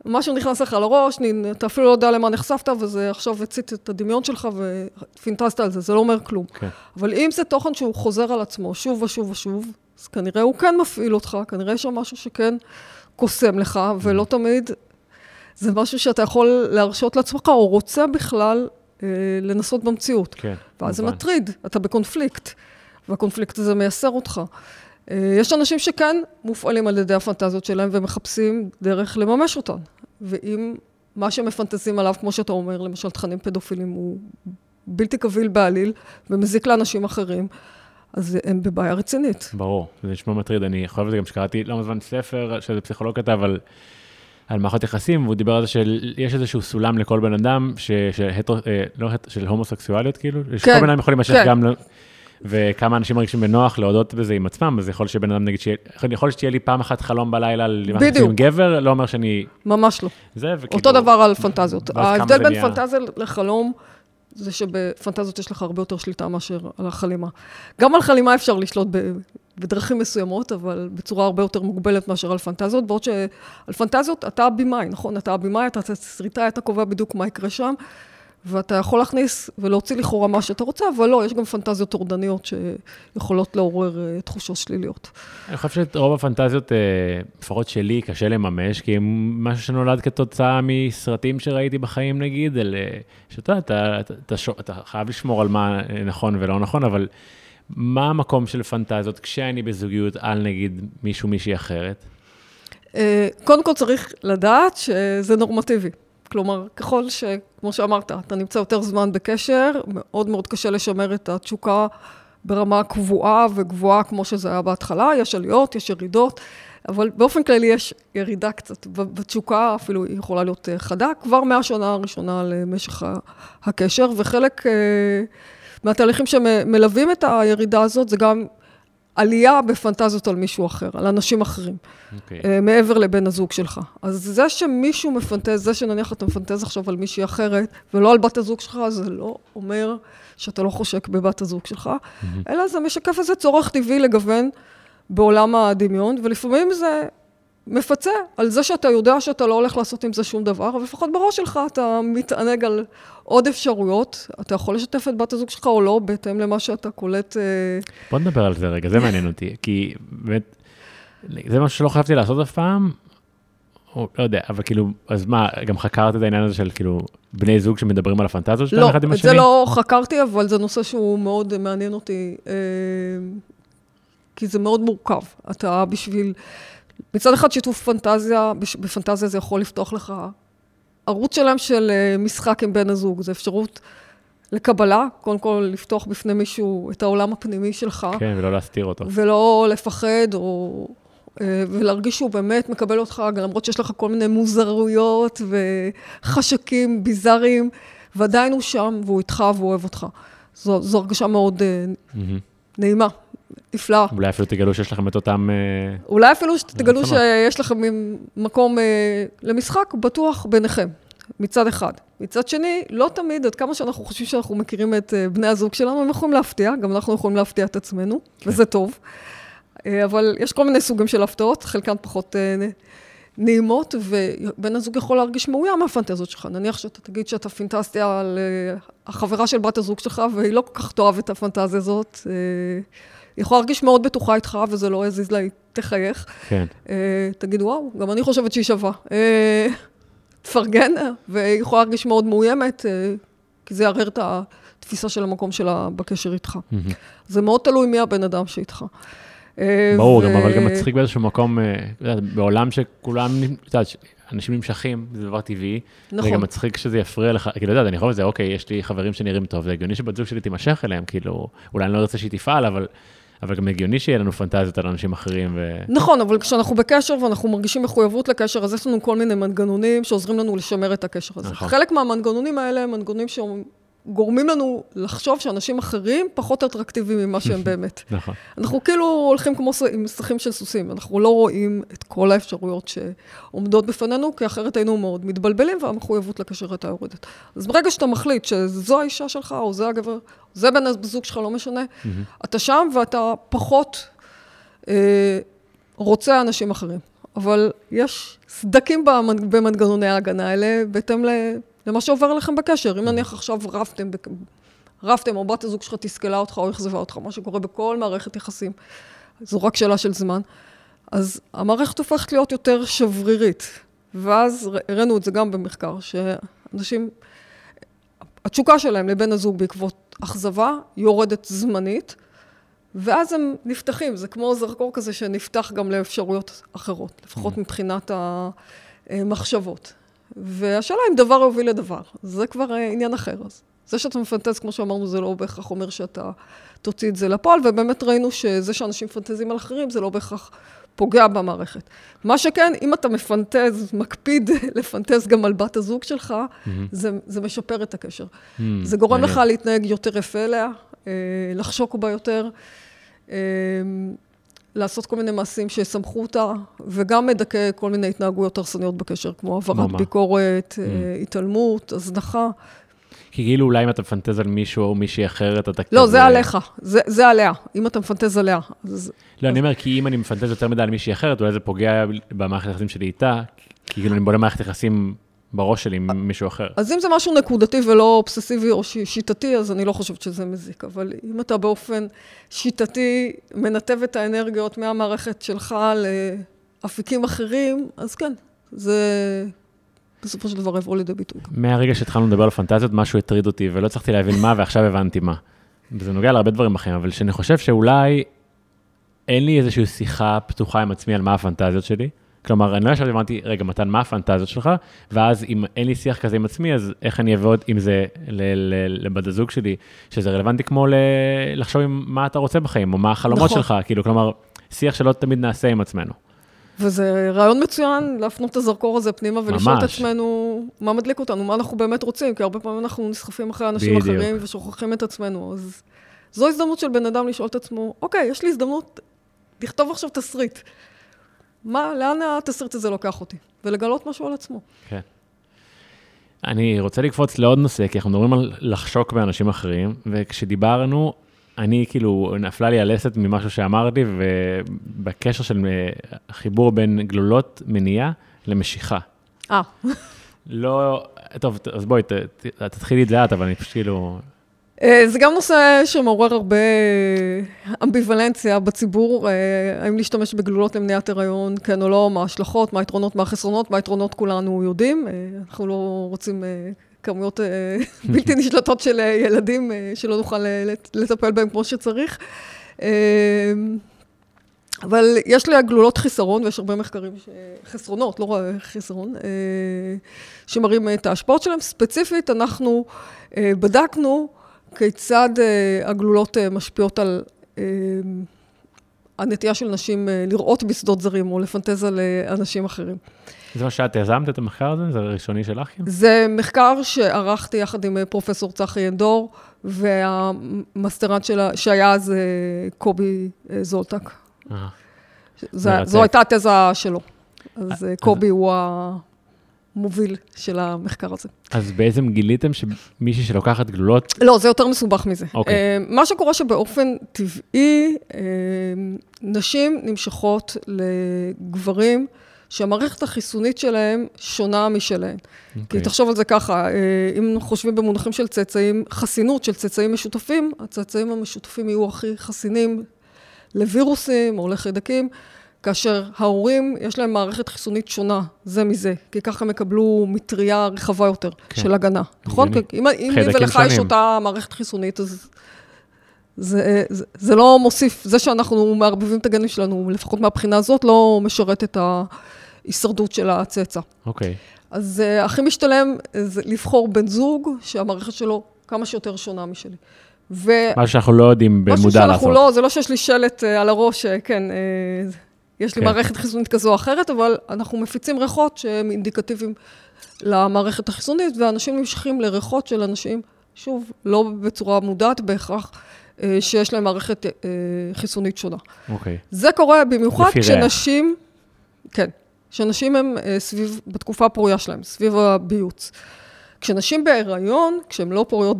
משהו נכנס לך לראש, אתה אפילו לא יודע למה נחשפת, וזה עכשיו הצית את הדמיון שלך ופינטזת על זה, זה לא אומר כלום. כן. אבל אם זה תוכן שהוא חוזר על עצמו שוב ושוב ושוב, אז כנראה הוא כן מפעיל אותך, כנראה יש שם משהו שכן קוסם לך, ולא תמיד זה משהו שאתה יכול להרשות לעצמך, או רוצה בכלל אה, לנסות במציאות. כן. ואז זה מובן. מטריד, אתה בקונפליקט, והקונפליקט הזה מייסר אותך. אה, יש אנשים שכן מופעלים על ידי הפנטזיות שלהם ומחפשים דרך לממש אותן. ואם מה שמפנטזים עליו, כמו שאתה אומר, למשל תכנים פדופילים, הוא בלתי קביל בעליל ומזיק לאנשים אחרים, אז הם בבעיה רצינית. ברור, זה נשמע מטריד. אני חושב לזה גם שקראתי לא מזמן ספר שזה פסיכולוג כתב על, על מערכות יחסים, והוא דיבר על זה שיש איזשהו סולם לכל בן אדם, ש, שהטרו, אה, לא, של הומוסקסואליות כאילו, שכל כן, בן אדם יכול להימשך כן. גם, וכמה אנשים מרגישים בנוח להודות בזה עם עצמם, אז יכול שבן אדם נגיד, שיהיה- יכול שתהיה לי פעם אחת חלום בלילה בדיוק. עם גבר, לא אומר שאני ממש לא. זה, וכאילו... אותו דבר על פנטזיות. ההבדל בין? פנטזיה לחלום, זה שבפנטזיות יש לך הרבה יותר שליטה מאשר על החלימה. גם על חלימה אפשר לשלוט ב- בדרכים מסוימות, אבל בצורה הרבה יותר מוגבלת מאשר על פנטזיות, בעוד שעל פנטזיות אתה הבמאי, נכון? אתה הבמאי, אתה תסריטאי, אתה קובע בדיוק מה יקרה שם, ואתה יכול להכניס ולהוציא לכאורה מה שאתה רוצה, אבל לא, יש גם פנטזיות טורדניות שיכולות לעורר אה, תחושות שליליות. אני חושב שאת רוב הפנטזיות, אה, לפחות שלי, קשה לממש, כי הם משהו שנולד כתוצאה מסרטים שראיתי בחיים, נגיד, על, אה, שאתה יודע, אתה, אתה, אתה, אתה חייב לשמור על מה נכון ולא נכון, אבל מה המקום של פנטזיות כשאני בזוגיות על, נגיד, מישהו, מישהי אחרת? קודם כל צריך לדעת שזה נורמטיבי. כלומר, ככל ש... כמו שאמרת, אתה נמצא יותר זמן בקשר, מאוד מאוד קשה לשמר את התשוקה ברמה קבועה וגבוהה כמו שזה היה בהתחלה, יש עליות, יש ירידות, אבל באופן כללי יש ירידה קצת. בתשוקה אפילו היא יכולה להיות אה, חדה, כבר מהשנה הראשונה למשך הקשר, וחלק אה, מהתהליכים שמלווים את הירידה הזאת זה גם עלייה בפנטזיות על מישהו אחר, על אנשים אחרים. אוקיי. אה, מעבר לבן הזוג שלך. אז זה שמישהו מפנטז, זה שנניח אתה מפנטז עכשיו על מישהי אחרת, ולא על בת הזוג שלך, זה לא אומר שאתה לא חושק בבת הזוג שלך, אלא זה משקף איזה צורך טבעי לגוון בעולם הדמיון, ולפעמים זה מפצה על זה שאתה יודע שאתה לא הולך לעשות עם זה שום דבר, אבל לפחות בראש שלך אתה מתענג על עוד אפשרויות. אתה יכול לשתף את בת הזוג שלך או לא, בהתאם למה שאתה קולט. אה, בוא נדבר על זה רגע, זה מעניין אותי, כי באמת, זה משהו שלא חשבתי לעשות אף פעם, או לא יודע, אבל כאילו, אז מה, גם חקרת את העניין הזה של כאילו, בני זוג שמדברים על הפנטזיות שלהם לא, אחד עם את השני? זה לא חקרתי, אבל זה נושא שהוא מאוד מעניין אותי, אה, כי זה מאוד מורכב. אתה בשביל... מצד אחד שיתוף פנטזיה, בפנטזיה זה יכול לפתוח לך ערוץ שלם של אה, משחק עם בן הזוג. זו אפשרות לקבלה, קודם כל לפתוח בפני מישהו את העולם הפנימי שלך. כן, ולא להסתיר אותו. ולא לפחד, או... אה, ולהרגיש שהוא באמת מקבל אותך, למרות שיש לך כל מיני מוזרויות וחשקים ביזאריים, ועדיין הוא שם, והוא איתך, והוא אוהב אותך. זו, זו הרגשה מאוד מהמם. נעימה, נפלאה. אולי אפילו תגלו שיש לכם את אותם... אה, אולי אפילו רצונות. שיש לכם מקום אה, למשחק בטוח ביניכם, מצד אחד. מצד שני, לא תמיד, עד כמה שאנחנו חושבים שאנחנו מכירים את אה, בני הזוג שלנו, הם יכולים להפתיע, גם אנחנו יכולים להפתיע את עצמנו, כן. וזה טוב. אבל יש כל מיני סוגים של הפתעות, חלקן פחות נעימות, ובן הזוג יכול להרגיש מאוים מהפנטזיות שלך. נניח שאתה תגיד שאתה פינטזתי על אה, החברה של בת הזוג שלך, והיא לא כל כך תאהב את הפנטזיה הזאת. אה, היא יכולה להרגיש מאוד בטוחה איתך, וזה לא יזיז לה, היא תחייך. כן, אה, תגיד, וואו, גם אני חושבת שהיא שווה. תפרגן, והיא יכולה להרגיש מאוד מאוימת, כי זה יערער את התפיסה של המקום שלה בקשר איתך. זה מאוד תלוי מי הבן אדם שאיתך. אה, ברור, ו- גם, אבל גם מצחיק באיזשהו מקום, אה, בעולם שכולם, את יודעת, אנשים נמשכים, זה דבר טבעי. נכון. זה גם מצחיק שזה יפריע לך, כאילו, אתה יודע, אני יכול לזה, אוקיי, יש לי חברים שנראים טוב, זה הגיוני שבת זוג שלי תימשך אליהם, כאילו, אולי אני לא רוצה שהיא תפעל, אבל, אבל גם הגיוני שיהיה לנו פנטזיות על אנשים אחרים, ו... נכון, אבל כשאנחנו בקשר ואנחנו מרגישים מחויבות לקשר, אז יש לנו כל מיני מנגנונים שעוזרים לנו לשמר את הקשר הזה. נכון. חלק מהמנגנונים האלה הם מנגנונים שגורמים לנו לחשוב שאנשים אחרים פחות אטרקטיביים ממה שהם באמת. נכון. אנחנו כאילו הולכים כמו עם מסכים של סוסים, אנחנו לא רואים את כל האפשרויות שעומדות בפנינו, כי אחרת היינו מאוד מתבלבלים והמחויבות לקשר הייתה יורדת. אז ברגע שאתה מחליט שזו האישה שלך, או זה הגבר, זה בן הזוג שלך, לא משנה, אתה שם ואתה פחות אה, רוצה אנשים אחרים. אבל יש סדקים במנ- במנגנוני ההגנה האלה, בהתאם ל- למה שעובר לכם בקשר. אם נניח עכשיו רבתם, רבתם, או בת הזוג שלך תסכלה אותך או אכזבה אותך, מה שקורה בכל מערכת יחסים, זו רק שאלה של זמן, אז המערכת הופכת להיות יותר שברירית. ואז הראינו את זה גם במחקר, שאנשים, התשוקה שלהם לבן הזוג בעקבות אכזבה יורדת זמנית, ואז הם נפתחים, זה כמו זרקור כזה שנפתח גם לאפשרויות אחרות, לפחות מבחינת המחשבות. והשאלה אם דבר יוביל לדבר, זה כבר אה, עניין אחר. אז זה שאתה מפנטז, כמו שאמרנו, זה לא בהכרח אומר שאתה תוציא את זה לפועל, ובאמת ראינו שזה שאנשים מפנטזים על אחרים, זה לא בהכרח פוגע במערכת. מה שכן, אם אתה מפנטז, מקפיד לפנטז גם על בת הזוג שלך, זה, זה משפר את הקשר. Hmm, זה גורם מעניין. לך להתנהג יותר יפה אליה, אה, לחשוק בה יותר, אה, לעשות כל מיני מעשים שיסמכו אותה, וגם מדכא כל מיני התנהגויות הרסניות בקשר, כמו העברת? ביקורת, אה, התעלמות, הזנחה. כי כאילו אולי אם אתה מפנטז על מישהו או מישהי אחרת, אתה לא, כזה- זה עליך, זה, זה עליה. אם אתה מפנטז עליה, אז לא, אני אומר, כי אם אני מפנטז יותר מדי על מישהי אחרת, אולי זה פוגע במערכת היחסים שלי איתה, כי כאילו אני בונה מערכת יחסים בראש שלי עם מישהו אחר. אז אם זה משהו נקודתי ולא אובססיבי או שיטתי, אז אני לא חושבת שזה מזיק. אבל אם אתה באופן שיטתי מנתב את האנרגיות מהמערכת שלך לאפיקים אחרים, אז כן, זה בסופו של דבר יבוא לידי ביטוי. מהרגע שהתחלנו לדבר על פנטזיות, משהו הטריד אותי, ולא הצלחתי להבין מה, ועכשיו הבנתי מה. וזה נוגע להרבה דברים בחיים, אבל שאני חושב שאולי אין לי איזושהי שיחה פתוחה עם עצמי על מה הפנטזיות שלי. כלומר, אני לא ישבתי ואמרתי, רגע, מתן, מה הפנטזיות שלך? ואז אם אין לי שיח כזה עם עצמי, אז איך אני אעבוד עם זה לבת הזוג שלי, שזה רלוונטי כמו לחשוב עם מה אתה רוצה בחיים, או מה החלומות נכון. שלך, כאילו, כלומר, שיח שלא תמיד נעשה עם עצמנו. וזה רעיון מצוין להפנות את הזרקור הזה פנימה ולשאול את. עצמנו מה מדליק אותנו, מה אנחנו באמת רוצים, כי הרבה פעמים אנחנו נסחפים אחרי אנשים בדיוק. אחרים ושוכחים את עצמנו. אז זו הזדמנות של בן אדם לשאול את עצמו, אוקיי, יש לי הזדמנות לכתוב עכשיו תסריט. מה, לאן התסריט הזה לוקח אותי? ולגלות משהו על עצמו. כן. אני רוצה לקפוץ לעוד נושא, כי אנחנו מדברים על לחשוק באנשים אחרים, וכשדיברנו, אני כאילו, נפלה לי הלסת ממשהו שאמרתי, ובקשר של אה, חיבור בין גלולות מניעה למשיכה. אה, לא, טוב, אז בואי, תתחילי את זה לאט, אבל אני פשוט כאילו... אה, זה גם נושא שמעורר הרבה אמביוולנציה בציבור, אה, האם להשתמש בגלולות למניעת הריון, כן או לא, מה ההשלכות, מה היתרונות, מה החסרונות, מה היתרונות כולנו יודעים, אה, אנחנו לא רוצים כמויות בלתי נשלטות של ילדים שלא נוכל לט- לטפל בהם כמו שצריך. אבל יש לגלולות חיסרון, ויש הרבה מחקרים, ש... חסרונות, לא חיסרון, שמראים את ההשפעות שלהם. ספציפית, אנחנו בדקנו כיצד אה, הגלולות אה, משפיעות על אה, הנטייה של נשים לראות בשדות זרים או לפנטז על אנשים אחרים. זה מה שאת יזמת את המחקר הזה? זה הראשוני שלך? כאילו? זה מחקר שערכתי יחד עם פרופסור צחי אנדור, והמסטרנט שלה, שהיה אז קובי זולטק. אה. זו הייתה התזה שלו. אז קובי הוא המוביל של המחקר הזה. אז בעצם גיליתם שמישהי שלוקחת גלולות, לא, זה יותר מסובך מזה. אוקיי. אה, מה שקורה שבאופן טבעי, אה, נשים נמשכות לגברים שהמערכת החיסונית שלהם שונה משלהם. כי אוקיי. תחשוב על זה ככה, אה, אם חושבים במונחים של צאצאים, חסינות של צאצאים משותפים, הצאצאים המשותפים יהיו הכי חסינים לווירוסים או לחיידקים, כאשר ההורים, יש להם מערכת חיסונית שונה זה מזה, כי ככה הם יקבלו מטריה רחבה יותר כן. של הגנה, נכון? כי אם, אם לי ולך יש. אותה מערכת חיסונית, אז זה, זה, זה לא מוסיף, זה שאנחנו מערבבים את הגנים שלנו, לפחות מהבחינה הזאת, לא משרת את ההישרדות של הצאצא. אוקיי. אז uh, הכי משתלם זה לבחור בן זוג שהמערכת שלו כמה שיותר שונה משלי. ו... משהו שאנחנו לא יודעים במודע לעשות. משהו שאנחנו לא, זה לא שיש לי שלט uh, על הראש, uh, כן, uh, יש לי כן. מערכת חיסונית כזו או אחרת, אבל אנחנו מפיצים ריחות שהם אינדיקטיביים למערכת החיסונית, ואנשים נמשכים לריחות של אנשים, שוב, לא בצורה מודעת בהכרח, אה, שיש להם מערכת אה, חיסונית שונה. אוקיי. זה קורה במיוחד כשנשים, כן, כשנשים הם אה, סביב, בתקופה הפוריה שלהם, סביב הביוץ. כשנשים בהיריון, כשהן לא פוריות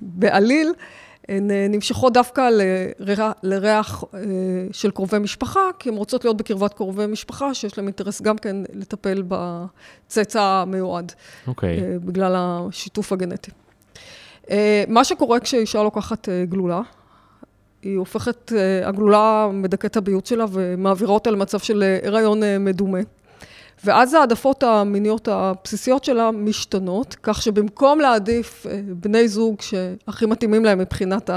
בעליל, הן נמשכות דווקא לריח, לריח של קרובי משפחה, כי הן רוצות להיות בקרבת קרובי משפחה, שיש להם אינטרס גם כן לטפל בצאצא המיועד. אוקיי. Okay. בגלל השיתוף הגנטי. אה, מה שקורה כשאישה לוקחת אה, גלולה, היא הופכת, אה, הגלולה מדכאת את הביוט שלה ומעבירה אותה למצב של הריון מדומה. ואז העדפות המיניות הבסיסיות שלה משתנות, כך שבמקום להעדיף בני זוג שהכי מתאימים להם מבחינת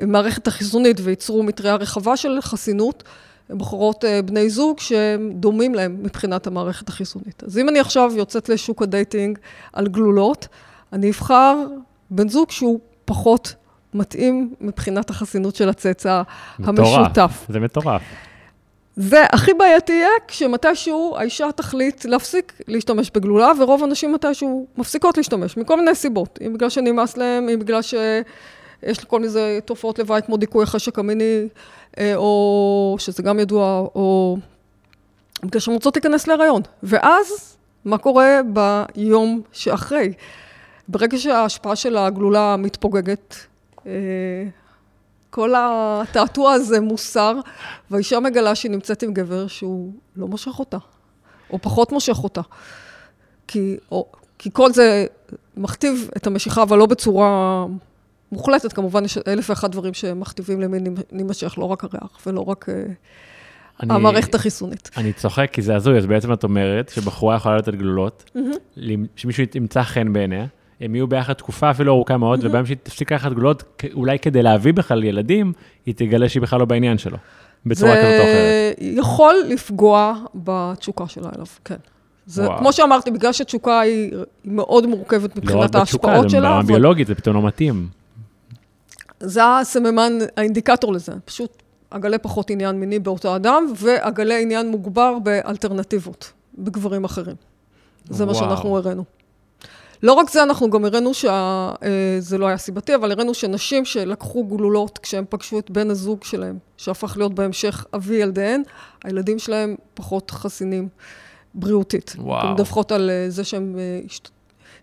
המערכת החיסונית וייצרו מטריה רחבה של חסינות, הן בוחרות בני זוג שהם דומים להם מבחינת המערכת החיסונית. אז אם אני עכשיו יוצאת לשוק ה dating על גלולות, אני אבחר בן זוג שהוא פחות מתאים מבחינת החסינות של הצאצא המשותף. זה מטורף. זה הכי בעייתי יהיה כשמתישהו האישה תחליט להפסיק להשתמש בגלולה, ורוב הנשים מתישהו מפסיקות להשתמש, מכל מיני סיבות. אם בגלל שנמאס להם, אם בגלל שיש כל מיני תופעות לוואי כמו דיכוי החשק המיני, אה, או שזה גם ידוע, או בגלל שהן רוצות להיכנס להיריון. ואז, מה קורה ביום שאחרי? ברגע שההשפעה של הגלולה מתפוגגת, אה, כל התעתוע הזה מוסר, והאישה מגלה שהיא נמצאת עם גבר שהוא לא מושך אותה, או פחות מושך אותה. כי, או, כי כל זה מכתיב את המשיכה, אבל לא בצורה מוחלטת. כמובן, יש אלף ואחת דברים שמכתיבים למי נמשך, לא רק הריח ולא רק uh, אני, המערכת החיסונית. אני צוחק כי זה הזוי, אז בעצם את אומרת שבחורה יכולה לתת גלולות, mm-hmm. שמישהו ימצא חן בעיניה. הם יהיו ביחד תקופה אפילו ארוכה מאוד, mm-hmm. וביום שהיא תפסיק לקחת גלולות, אולי כדי להביא בכלל ילדים, היא תגלה שהיא בכלל לא בעניין שלו, בצורה כזאת או אחרת. זה יכול לפגוע בתשוקה שלה אליו, כן. זה, וואו. כמו שאמרתי, בגלל שתשוקה היא, היא מאוד מורכבת מבחינת ההשפעות שלה. לא רק בתשוקה, זה ברמה זה פתאום לא מתאים. זה הסממן, האינדיקטור לזה. פשוט אגלה פחות עניין מיני באותו אדם, ואגלה עניין מוגבר באלטרנטיבות, בגברים אחרים. זה וואו. מה שאנחנו הראינו. לא רק זה, אנחנו גם הראינו שזה אה, לא היה סיבתי, אבל הראינו שנשים שלקחו גלולות כשהם פגשו את בן הזוג שלהם, שהפך להיות בהמשך אבי ילדיהן, הילדים שלהם פחות חסינים בריאותית. וואו. הן מדווחות על אה, זה שהם אה,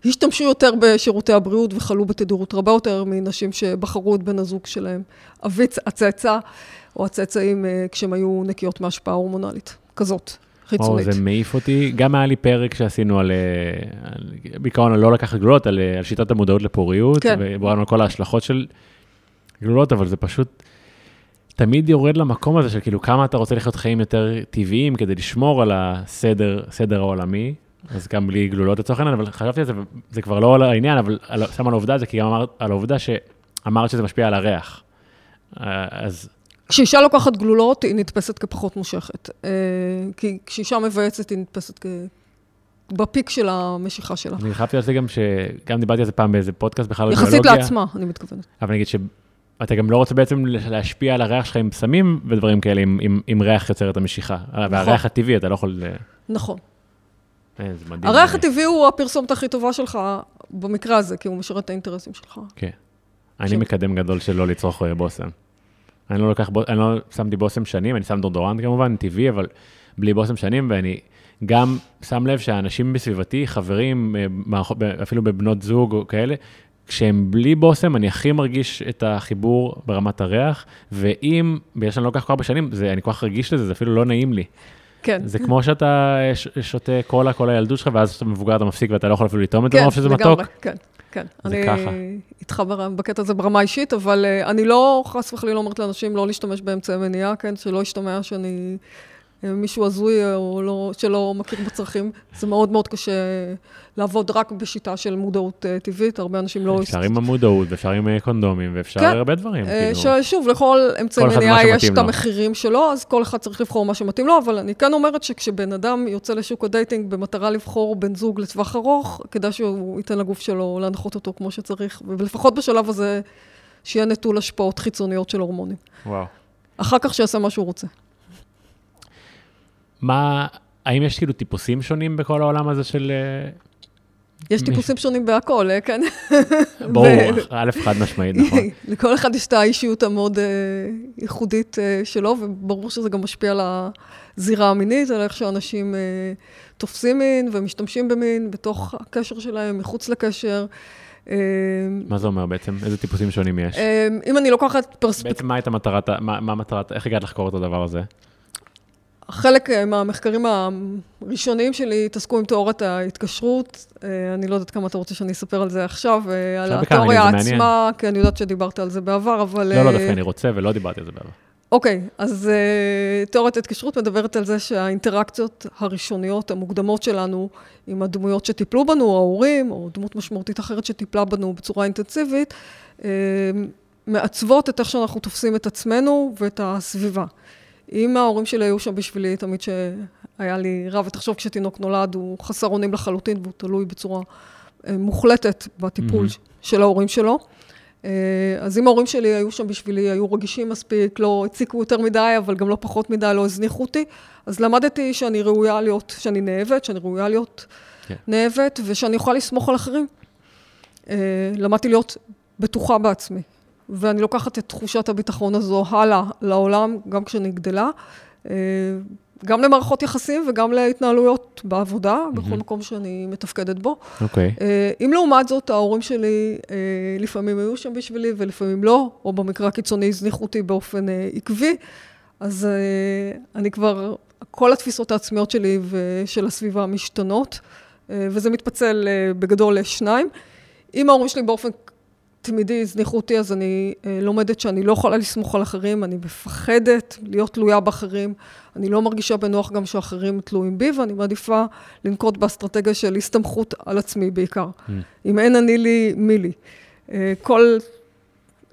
השתמשו יותר בשירותי הבריאות וחלו בתדירות רבה יותר מנשים שבחרו את בן הזוג שלהם. אבי הצאצא או הצאצאים כשהם היו נקיות מהשפעה הורמונלית, כזאת. חיצונית. וואו, זה מעיף אותי. גם היה לי פרק שעשינו על, אה, בעיקרון על לא לקחת גלולות, על, על שיטת המודעות לפוריות, כן. ודיברנו על כל ההשלכות של גלולות, אבל זה פשוט תמיד יורד למקום הזה של כאילו כמה אתה רוצה לחיות חיים יותר טבעיים כדי לשמור על הסדר העולמי. אז גם בלי גלולות לצורך העניין, אבל חשבתי על זה, זה כבר לא על העניין, אבל שם על העובדה, זה כי גם אמרת על העובדה שאמרת שזה משפיע על הריח. אה, אז כשאישה לוקחת גלולות, היא נתפסת כפחות מושכת. אה, כי כשאישה מבייצת, היא נתפסת כ... בפיק של המשיכה שלה. אני על זה גם, שגם דיברתי על זה פעם באיזה פודקאסט בכלל על ביולוגיה. יחסית לעצמה, אני מתכוונת. אבל נגיד שאתה גם לא רוצה בעצם להשפיע על הריח שלך עם סמים ודברים כאלה, עם, עם, עם ריח יוצר את המשיכה. נכון. והריח הטבעי, אתה לא יכול... נכון. אה, זה מדהים. הריח הטבעי הוא הפרסומת הכי טובה שלך במקרה הזה, כי הוא משרת את האינטרסים שלך. כן. אני מקדם גדול של לא לצרוך בושם. אני לא לוקח, אני לא שמתי בושם שנים, אני שם דורדורנט כמובן, טבעי, אבל בלי בושם שנים, ואני גם שם לב שהאנשים בסביבתי, חברים, אה, אפילו בבנות זוג או כאלה, כשהם בלי בושם, אני הכי מרגיש את החיבור ברמת הריח, ואם, בגלל שאני לא לוקח כל הרבה שנים, זה, אני כל כך רגיש לזה, זה אפילו לא נעים לי. כן. זה כמו שאתה שותה קולה כל הילדות שלך, ואז כשאתה מבוגר אתה מפסיק ואתה לא יכול אפילו לטעום את זה, כן, שזה לגמרי, מתוק. כן, כן. זה אני ככה. איתך בקטע הזה ברמה אישית, אבל uh, אני לא, חס וחלילה, אומרת לאנשים לא להשתמש באמצעי מניעה, כן? שלא ישתמע שאני מישהו הזוי או לא, שלא מכיר בצרכים, זה מאוד מאוד קשה לעבוד רק בשיטה של מודעות טבעית, הרבה אנשים לא... אפשר עם המודעות, ואפשר עם קונדומים, ואפשר כן. הרבה דברים, כאילו. שוב, לכל אמצעי מניעה יש את המחירים שלו, אז כל אחד צריך לבחור מה שמתאים לו, אבל אני כן אומרת שכשבן אדם יוצא לשוק ה dating במטרה לבחור בן זוג לטווח ארוך, כדאי שהוא ייתן לגוף שלו להנחות אותו כמו שצריך, ולפחות בשלב הזה, שיהיה נטול השפעות חיצוניות של הורמונים. וואו. אחר כך שיעשה מה שהוא רוצה. מה, האם יש כאילו טיפוסים שונים בכל העולם הזה של... אה, יש טיפוסים שונים בהכל, אה, כן. ברור, א', חד משמעית, נכון. לכל אחד יש את האישיות המאוד אה, ייחודית שלו, וברור שזה גם משפיע על הזירה המינית, על איך שאנשים תופסים מין ומשתמשים במין בתוך הקשר שלהם, מחוץ לקשר. מה זה אומר בעצם? איזה טיפוסים שונים יש? אם אני לוקחת פרספקטיבה... בעצם מה הייתה מטרת, מה מטרת, איך הגעת לחקור את הדבר הזה? חלק אה, מהמחקרים הראשוניים שלי התעסקו עם תיאוריית ההתקשרות. אה, אני לא יודעת כמה אתה רוצה שאני אספר על זה עכשיו, אה, על התיאוריה עצמה, כי אני יודעת שדיברת על זה בעבר, אבל... לא, לא, דווקא אני רוצה ולא דיברתי על זה בעבר. אוקיי, אז תיאוריית ההתקשרות מדברת על זה שהאינטראקציות הראשוניות, המוקדמות שלנו, עם הדמויות שטיפלו בנו, ההורים, או דמות משמעותית אחרת שטיפלה בנו בצורה אינטנסיבית, מעצבות את איך שאנחנו תופסים את עצמנו ואת הסביבה. אם ההורים שלי היו שם בשבילי, תמיד שהיה לי רע, ותחשוב כשתינוק נולד, הוא חסר אונים לחלוטין, והוא תלוי בצורה אה, מוחלטת בטיפול mm-hmm. של ההורים שלו. אה, אז אם ההורים שלי היו שם בשבילי, היו רגישים מספיק, לא הציקו יותר מדי, אבל גם לא פחות מדי, לא הזניחו אותי, אז למדתי שאני ראויה להיות, שאני נאבת, שאני ראויה להיות. כן. נאבת, ושאני יכולה לסמוך על אחרים. אה, למדתי להיות בטוחה בעצמי. ואני לוקחת את תחושת הביטחון הזו הלאה לעולם, גם כשאני גדלה, אה, גם למערכות יחסים וגם להתנהלויות בעבודה, mm-hmm. בכל מקום שאני מתפקדת בו. אוקיי. Okay. אה, אם לעומת זאת, ההורים שלי אה, לפעמים היו שם בשבילי ולפעמים לא, או במקרה הקיצוני הזניחו אותי באופן עקבי, אז אני כבר, כל התפיסות העצמיות שלי ושל הסביבה משתנות, וזה מתפצל בגדול לשניים. אם ההורים שלי באופן תמידי הזניחו אותי, אז אני אה, לומדת שאני לא יכולה לסמוך על אחרים, אני מפחדת להיות תלויה באחרים, אני לא מרגישה בנוח גם שאחרים תלויים בי, ואני מעדיפה לנקוט באסטרטגיה של הסתמכות על עצמי בעיקר. Mm. אם אין אני לי, מי לי. אה, כל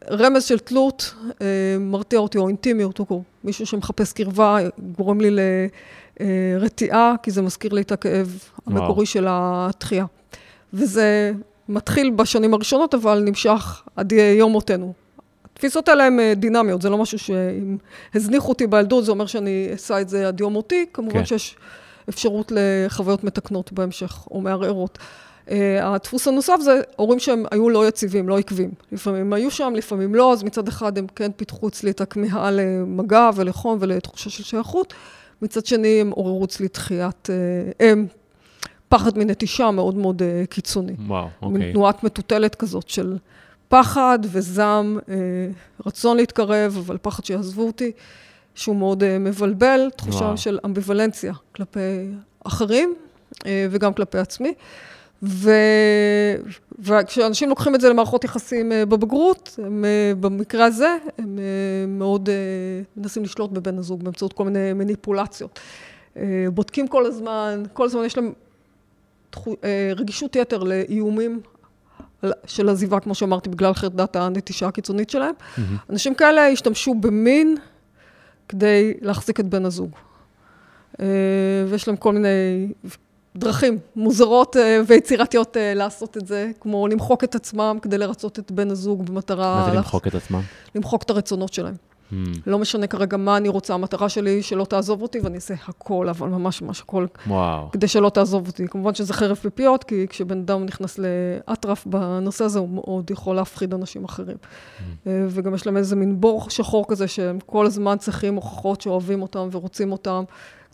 רמז של תלות אה, מרתיע אותי, או אינטימיות, או מישהו שמחפש קרבה, גורם לי לרתיעה, כי זה מזכיר לי את הכאב המקורי וואו. של התחייה. וזה מתחיל בשנים הראשונות, אבל נמשך עד יום מותנו. התפיסות האלה הן אה, דינמיות, זה לא משהו שאם הזניחו אותי בילדות, זה אומר שאני אעשה את זה עד יום מותי. כמובן כן. שיש אפשרות לחוויות מתקנות בהמשך, או מערערות. Uh, הדפוס הנוסף זה הורים שהם היו לא יציבים, לא עקבים. לפעמים היו שם, לפעמים לא, אז מצד אחד הם כן פיתחו אצלי את הכמיהה למגע ולחום ולתחושה של שייכות. מצד שני, הם עוררו אצלי דחיית, uh, הם פחד מנטישה מאוד מאוד uh, קיצוני. וואו, אוקיי. מין תנועת מטוטלת כזאת של פחד וזעם, uh, רצון להתקרב, אבל פחד שיעזבו אותי, שהוא מאוד uh, מבלבל, תחושה וואו. של אמביוולנציה כלפי אחרים uh, וגם כלפי עצמי. ו... וכשאנשים לוקחים את זה למערכות יחסים בבגרות, הם, במקרה הזה, הם מאוד מנסים לשלוט בבן הזוג באמצעות כל מיני מניפולציות. בודקים כל הזמן, כל הזמן יש להם רגישות יתר לאיומים של עזיבה, כמו שאמרתי, בגלל חרדת הנטישה הקיצונית שלהם. Mm-hmm. אנשים כאלה השתמשו במין כדי להחזיק את בן הזוג. אה, ויש להם כל מיני דרכים מוזרות אה, ויצירתיות לעשות את זה, כמו למחוק את עצמם כדי לרצות את בן הזוג במטרה... מה זה למחוק את עצמם? למחוק את הרצונות שלהם. Hmm. לא משנה כרגע מה אני רוצה, המטרה שלי שלא תעזוב אותי, ואני אעשה הכל, אבל ממש ממש הכל, וואו. כדי שלא תעזוב אותי. כמובן שזה חרב פיפיות, כי כשבן אדם נכנס לאטרף בנושא הזה, הוא מאוד יכול להפחיד אנשים אחרים. אה, וגם יש להם איזה מין בור שחור כזה, שהם כל הזמן צריכים הוכחות שאוהבים אותם ורוצים אותם,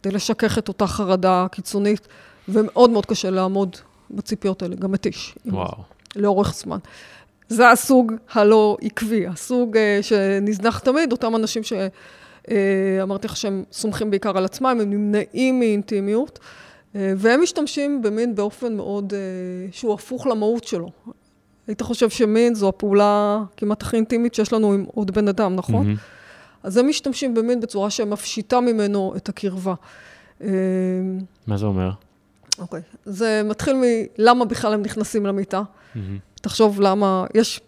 כדי לשכך את אותה חרדה קיצונית, ומאוד מאוד קשה לעמוד בציפיות האלה, גם מתיש. וואו. לאורך זמן. זה הסוג הלא עקבי, הסוג uh, שנזנח תמיד, אותם אנשים שאמרתי uh, לך שהם סומכים בעיקר על עצמם, הם נמנעים מאינטימיות, uh, והם משתמשים במין באופן מאוד, uh, שהוא הפוך למהות שלו. היית חושב שמין זו הפעולה כמעט הכי אינטימית שיש לנו עם עוד בן אדם, נכון? Mm-hmm. אז הם משתמשים במין בצורה שמפשיטה ממנו את הקרבה. אה, מה זה אומר? אוקיי. זה מתחיל מלמה בכלל הם נכנסים למיטה. Mm-hmm. תחשוב למה, יש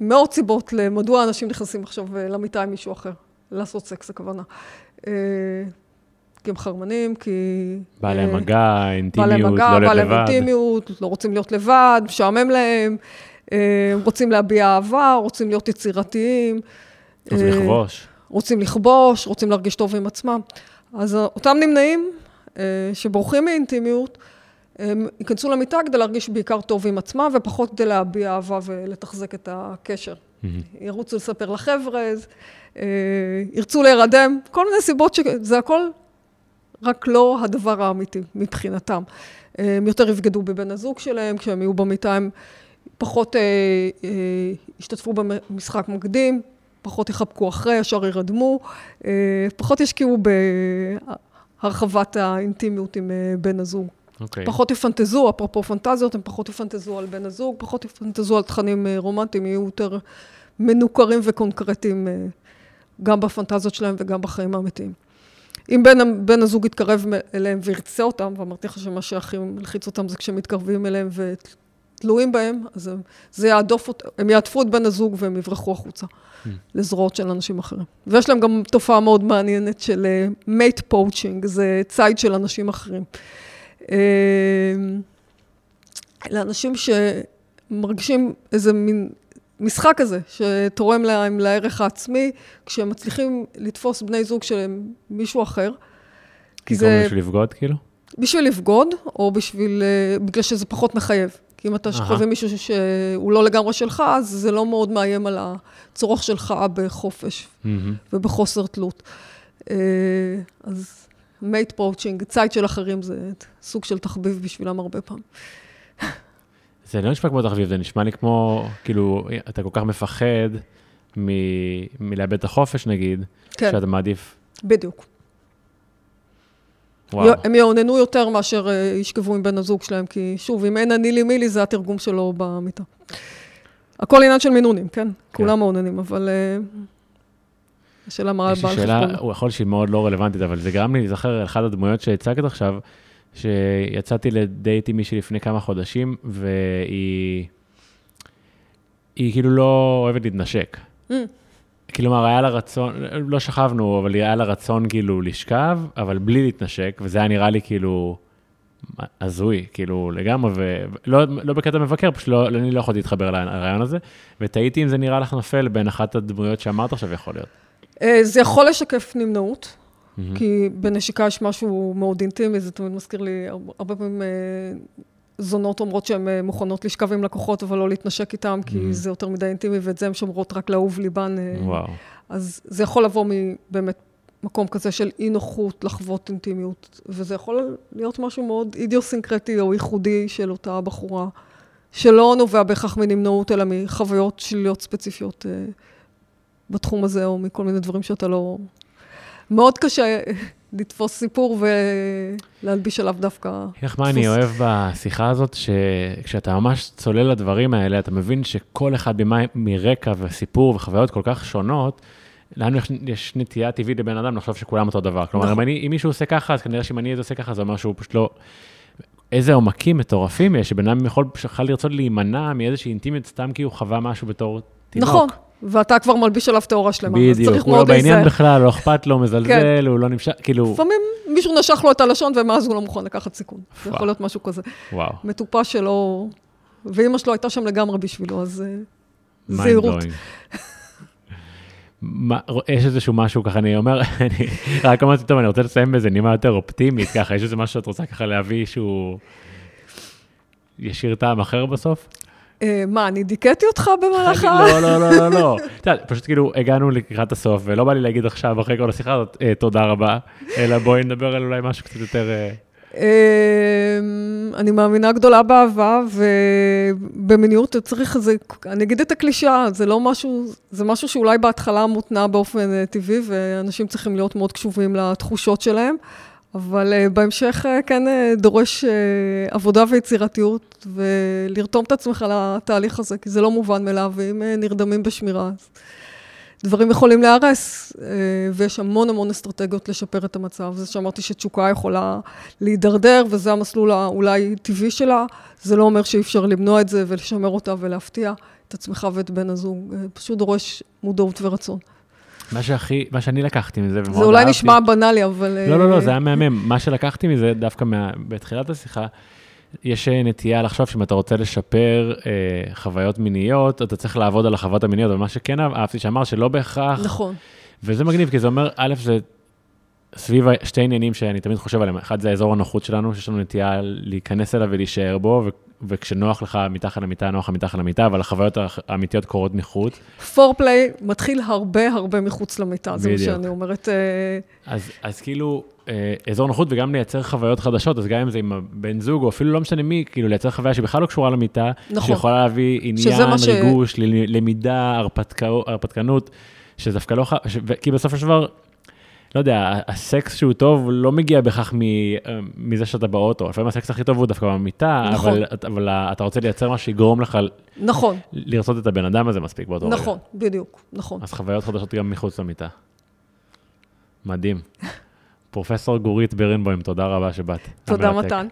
מאות סיבות למדוע אנשים נכנסים עכשיו אה, למיטה עם מישהו אחר. לעשות סקס, הכוונה. אה, כי הם חרמנים, כי... בא להם מגע, אינטימיות, לא להיות לבד. לבד. בא להם אינטימיות, לא רוצים להיות לבד, משעמם להם, רוצים להביע אהבה, רוצים להיות יצירתיים. רוצים לכבוש. רוצים לכבוש, רוצים להרגיש טוב עם עצמם. אז אותם נמנעים שבורחים מאינטימיות, הם ייכנסו למיטה כדי להרגיש בעיקר טוב עם עצמם, ופחות כדי להביע אהבה ולתחזק את הקשר. Mm-hmm. ירוצו לספר לחבר'ה, ירצו להירדם, כל מיני סיבות שזה הכל רק לא הדבר האמיתי מבחינתם. הם יותר יבגדו בבן הזוג שלהם, כשהם יהיו במיטה הם פחות אה, אה, ישתתפו במשחק מקדים, פחות יחבקו אחרי, ישר ירדמו, אה, פחות ישקיעו בהרחבת האינטימיות עם אה, בן הזוג. Okay. אוקיי. פחות יפנטזו, אפרופו פנטזיות, הם פחות יפנטזו על בן הזוג, פחות יפנטזו על תכנים אה, רומנטיים, יהיו יותר מנוכרים וקונקרטיים גם בפנטזיות שלהם וגם בחיים האמיתיים. אם בן, בן הזוג יתקרב אליהם וירצה אותם, ואמרתי לך שמה שהכי מלחיץ אותם זה כשהם מתקרבים אליהם ותלויים בהם, אז הם, זה יהדוף, הם יהדפו את בן הזוג והם יברחו החוצה mm. לזרועות של אנשים אחרים. ויש להם גם תופעה מאוד מעניינת של mate uh, poaching, זה ציד של אנשים אחרים. אלה אנשים שמרגישים איזה מין משחק כזה, שתורם להם לערך העצמי, כשהם מצליחים לתפוס בני זוג של מישהו אחר. כי זה... בשביל לבגוד, כאילו? בשביל לבגוד, או בשביל... בגלל שזה פחות מחייב. כי אם אתה חווה מישהו שהוא לא לגמרי שלך, אז זה לא מאוד מאיים על הצורך שלך בחופש mm-hmm. ובחוסר תלות. אז mate poaching, ציד של אחרים, זה סוג של תחביב בשבילם הרבה פעמים. זה לא נשמע כמו תחביב, זה נשמע לי כמו, כאילו, אתה כל כך מפחד מ- מלאבד את החופש, נגיד, כן. שאתה מעדיף. בדיוק. וואו. הם יאוננו יותר מאשר ישכבו עם בן הזוג שלהם, כי שוב, אם אין אני לי מי לי, זה התרגום שלו במיטה. הכל עניין של מינונים, כן? כן. כולם מאוננים, אבל... השאלה מה בעל חשבון. הוא יכול שהיא מאוד לא רלוונטית, אבל זה גרם לי להיזכר אחת הדמויות שהצגת עכשיו, שיצאתי לדייט עם מישהי לפני כמה חודשים, והיא היא כאילו לא אוהבת להתנשק. Mm. כלומר, היה לה רצון, לא שכבנו, אבל היה לה רצון כאילו לשכב, אבל בלי להתנשק, וזה היה נראה לי כאילו הזוי, כאילו לגמרי, ולא לא בקטע מבקר, פשוט לא, אני לא יכולתי להתחבר לרעיון הזה, ותהיתי אם זה נראה לך נופל בין אחת הדמויות שאמרת עכשיו יכול להיות. אה, זה יכול לשקף נמנעות, mm-hmm. כי בנשיקה יש משהו מאוד אינטימי, זה תמיד מזכיר לי, הרבה פעמים אה, זונות אומרות שהן אה, מוכנות לשכב עם לקוחות, אבל לא להתנשק איתם, כי mm-hmm. זה יותר מדי אינטימי, ואת זה הן שומרות רק לאהוב ליבן. וואו. אז זה יכול לבוא מבאמת מקום כזה של אי נוחות לחוות אינטימיות, וזה יכול להיות משהו מאוד אידיוסינקרטי או ייחודי של אותה בחורה, שלא נובע בהכרח מנמנעות, אלא מחוויות שליליות ספציפיות. בתחום הזה, או מכל מיני דברים שאתה לא... מאוד קשה לתפוס סיפור ולהלביש עליו דווקא. איך מה אני אוהב בשיחה הזאת, שכשאתה ממש צולל לדברים האלה, אתה מבין שכל אחד מרקע וסיפור וחוויות כל כך שונות, לנו יש נטייה טבעית לבן אדם לחשוב שכולם אותו דבר. כלומר, נכון. אם, אני, אם מישהו עושה ככה, אז כנראה שאם אני עושה ככה, זה אומר שהוא פשוט לא... איזה עומקים מטורפים יש, שבן אדם יכול בכלל לרצות להימנע מאיזושהי אינטימיות סתם כי הוא חווה משהו בתור תינוק. נכון, ואתה כבר מלביש עליו תיאורה שלמה. בדיוק, הוא לא בעניין בכלל, לא אכפת לו, מזלזל, כן. הוא לא נמשך, כאילו... לפעמים מישהו נשך לו את הלשון, ומאז הוא לא מוכן לקחת סיכון. זה יכול להיות משהו כזה. וואו. מטופש שלו, ואימא שלו הייתה שם לגמרי בשבילו, אז אה, זהירות. יש איזשהו משהו ככה, אני אומר, אני רק אמרתי, טוב, אני רוצה לסיים באיזה נימה יותר אופטימית, ככה, יש איזה משהו שאת רוצה ככה להביא שהוא ישיר טעם אחר בסוף? אה, מה, אני דיכאתי אותך במהלך ה... לא, לא, לא, לא, לא. את יודעת, פשוט כאילו הגענו לקראת הסוף, ולא בא לי להגיד עכשיו, אחרי כל השיחה הזאת, אה, תודה רבה, אלא בואי נדבר על אולי משהו קצת יותר... אה, אני מאמינה גדולה באהבה, ובמיניות צריך איזה, אני אגיד את הקלישאה, זה לא משהו, זה משהו שאולי בהתחלה מותנע באופן טבעי, ואנשים צריכים להיות מאוד קשובים לתחושות שלהם. אבל uh, בהמשך uh, כן uh, דורש uh, עבודה ויצירתיות, ולרתום את עצמך לתהליך הזה, כי זה לא מובן מאליו, ואם uh, נרדמים בשמירה, אז דברים יכולים להיהרס, אה, ויש המון המון אסטרטגיות לשפר את המצב. זה שאמרתי שתשוקה יכולה להידרדר, וזה המסלול האולי טבעי שלה, זה לא אומר שאי אפשר למנוע את זה ולשמר אותה ולהפתיע את עצמך ואת בן הזוג. אה, פשוט דורש מודעות ורצון. מה שהכי, מה שאני לקחתי מזה, זה אולי אהבתי, נשמע בנאלי, אבל... לא, לא, לא, זה היה מהמם. מה שלקחתי מזה, דווקא מה, בתחילת השיחה, יש אה, נטייה לחשוב שאם אתה רוצה לשפר אה, חוויות מיניות, אתה צריך לעבוד על החוויות המיניות, אבל מה שכן אהבתי שאמר שלא בהכרח... נכון. וזה מגניב, כי זה אומר, א', זה סביב שתי עניינים שאני תמיד חושב עליהם. אחד זה האזור הנוחות שלנו, שיש לנו נטייה להיכנס אליו ולהישאר בו, ו- וכשנוח לך מתחת למיטה, נוח לך מתחת למיטה, אבל החוויות האמיתיות קורות מחוץ. פורפליי מתחיל הרבה הרבה מחוץ למיטה, זה מה שאני אומרת. אה, אז, אז כאילו, אה, אזור נוחות וגם לייצר חוויות חדשות, אז גם אם זה עם הבן זוג, או אפילו לא משנה מי, כאילו לייצר חוויה שבכלל לא קשורה למיטה, נכון. שיכולה להביא עניין, ריגוש, ש... למידה, הרפתקנות, שזה דווקא לא... ש... כי בסופו של דבר, לא יודע, הסקס שהוא טוב לא מגיע בהכרח אה, מזה שאתה באוטו, לפעמים הסקס הכי טוב הוא דווקא במיטה, נכון. אבל, אבל אתה רוצה לייצר משהו שיגרום לך נכון. לרצות את הבן אדם הזה מספיק באותו נכון, רגע. נכון, בדיוק, נכון. אז חוויות חדשות גם מחוץ למיטה. מדהים. פרופסור גורית בירנבוים, תודה רבה שבאת. תודה מתן.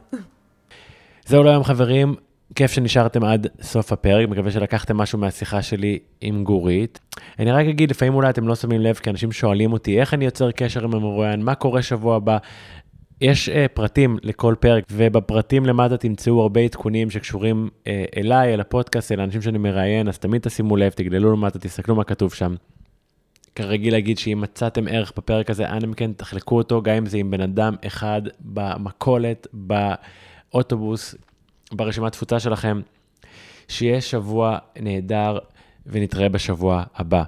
זהו להיום חברים, כיף שנשארתם עד סוף הפרק, מקווה שלקחתם משהו מהשיחה שלי עם גורית. אני רק אגיד, לפעמים אולי אתם לא שמים לב, כי אנשים שואלים אותי, איך אני יוצר קשר עם המרואיין, מה קורה שבוע הבא. יש uh, פרטים לכל פרק, ובפרטים למטה תמצאו הרבה עדכונים שקשורים uh, אליי, אל הפודקאסט, אל האנשים שאני מראיין, אז תמיד תשימו לב, תגללו למטה, תסתכלו מה כתוב שם. כרגיל להגיד שאם מצאתם ערך בפרק הזה, אנא מכן תחלקו אותו, גם אם זה עם בן אדם אחד במכולת, באוטובוס, ברשימת תפוצה שלכם. שיהיה שבוע נהדר ונתראה בשבוע הבא.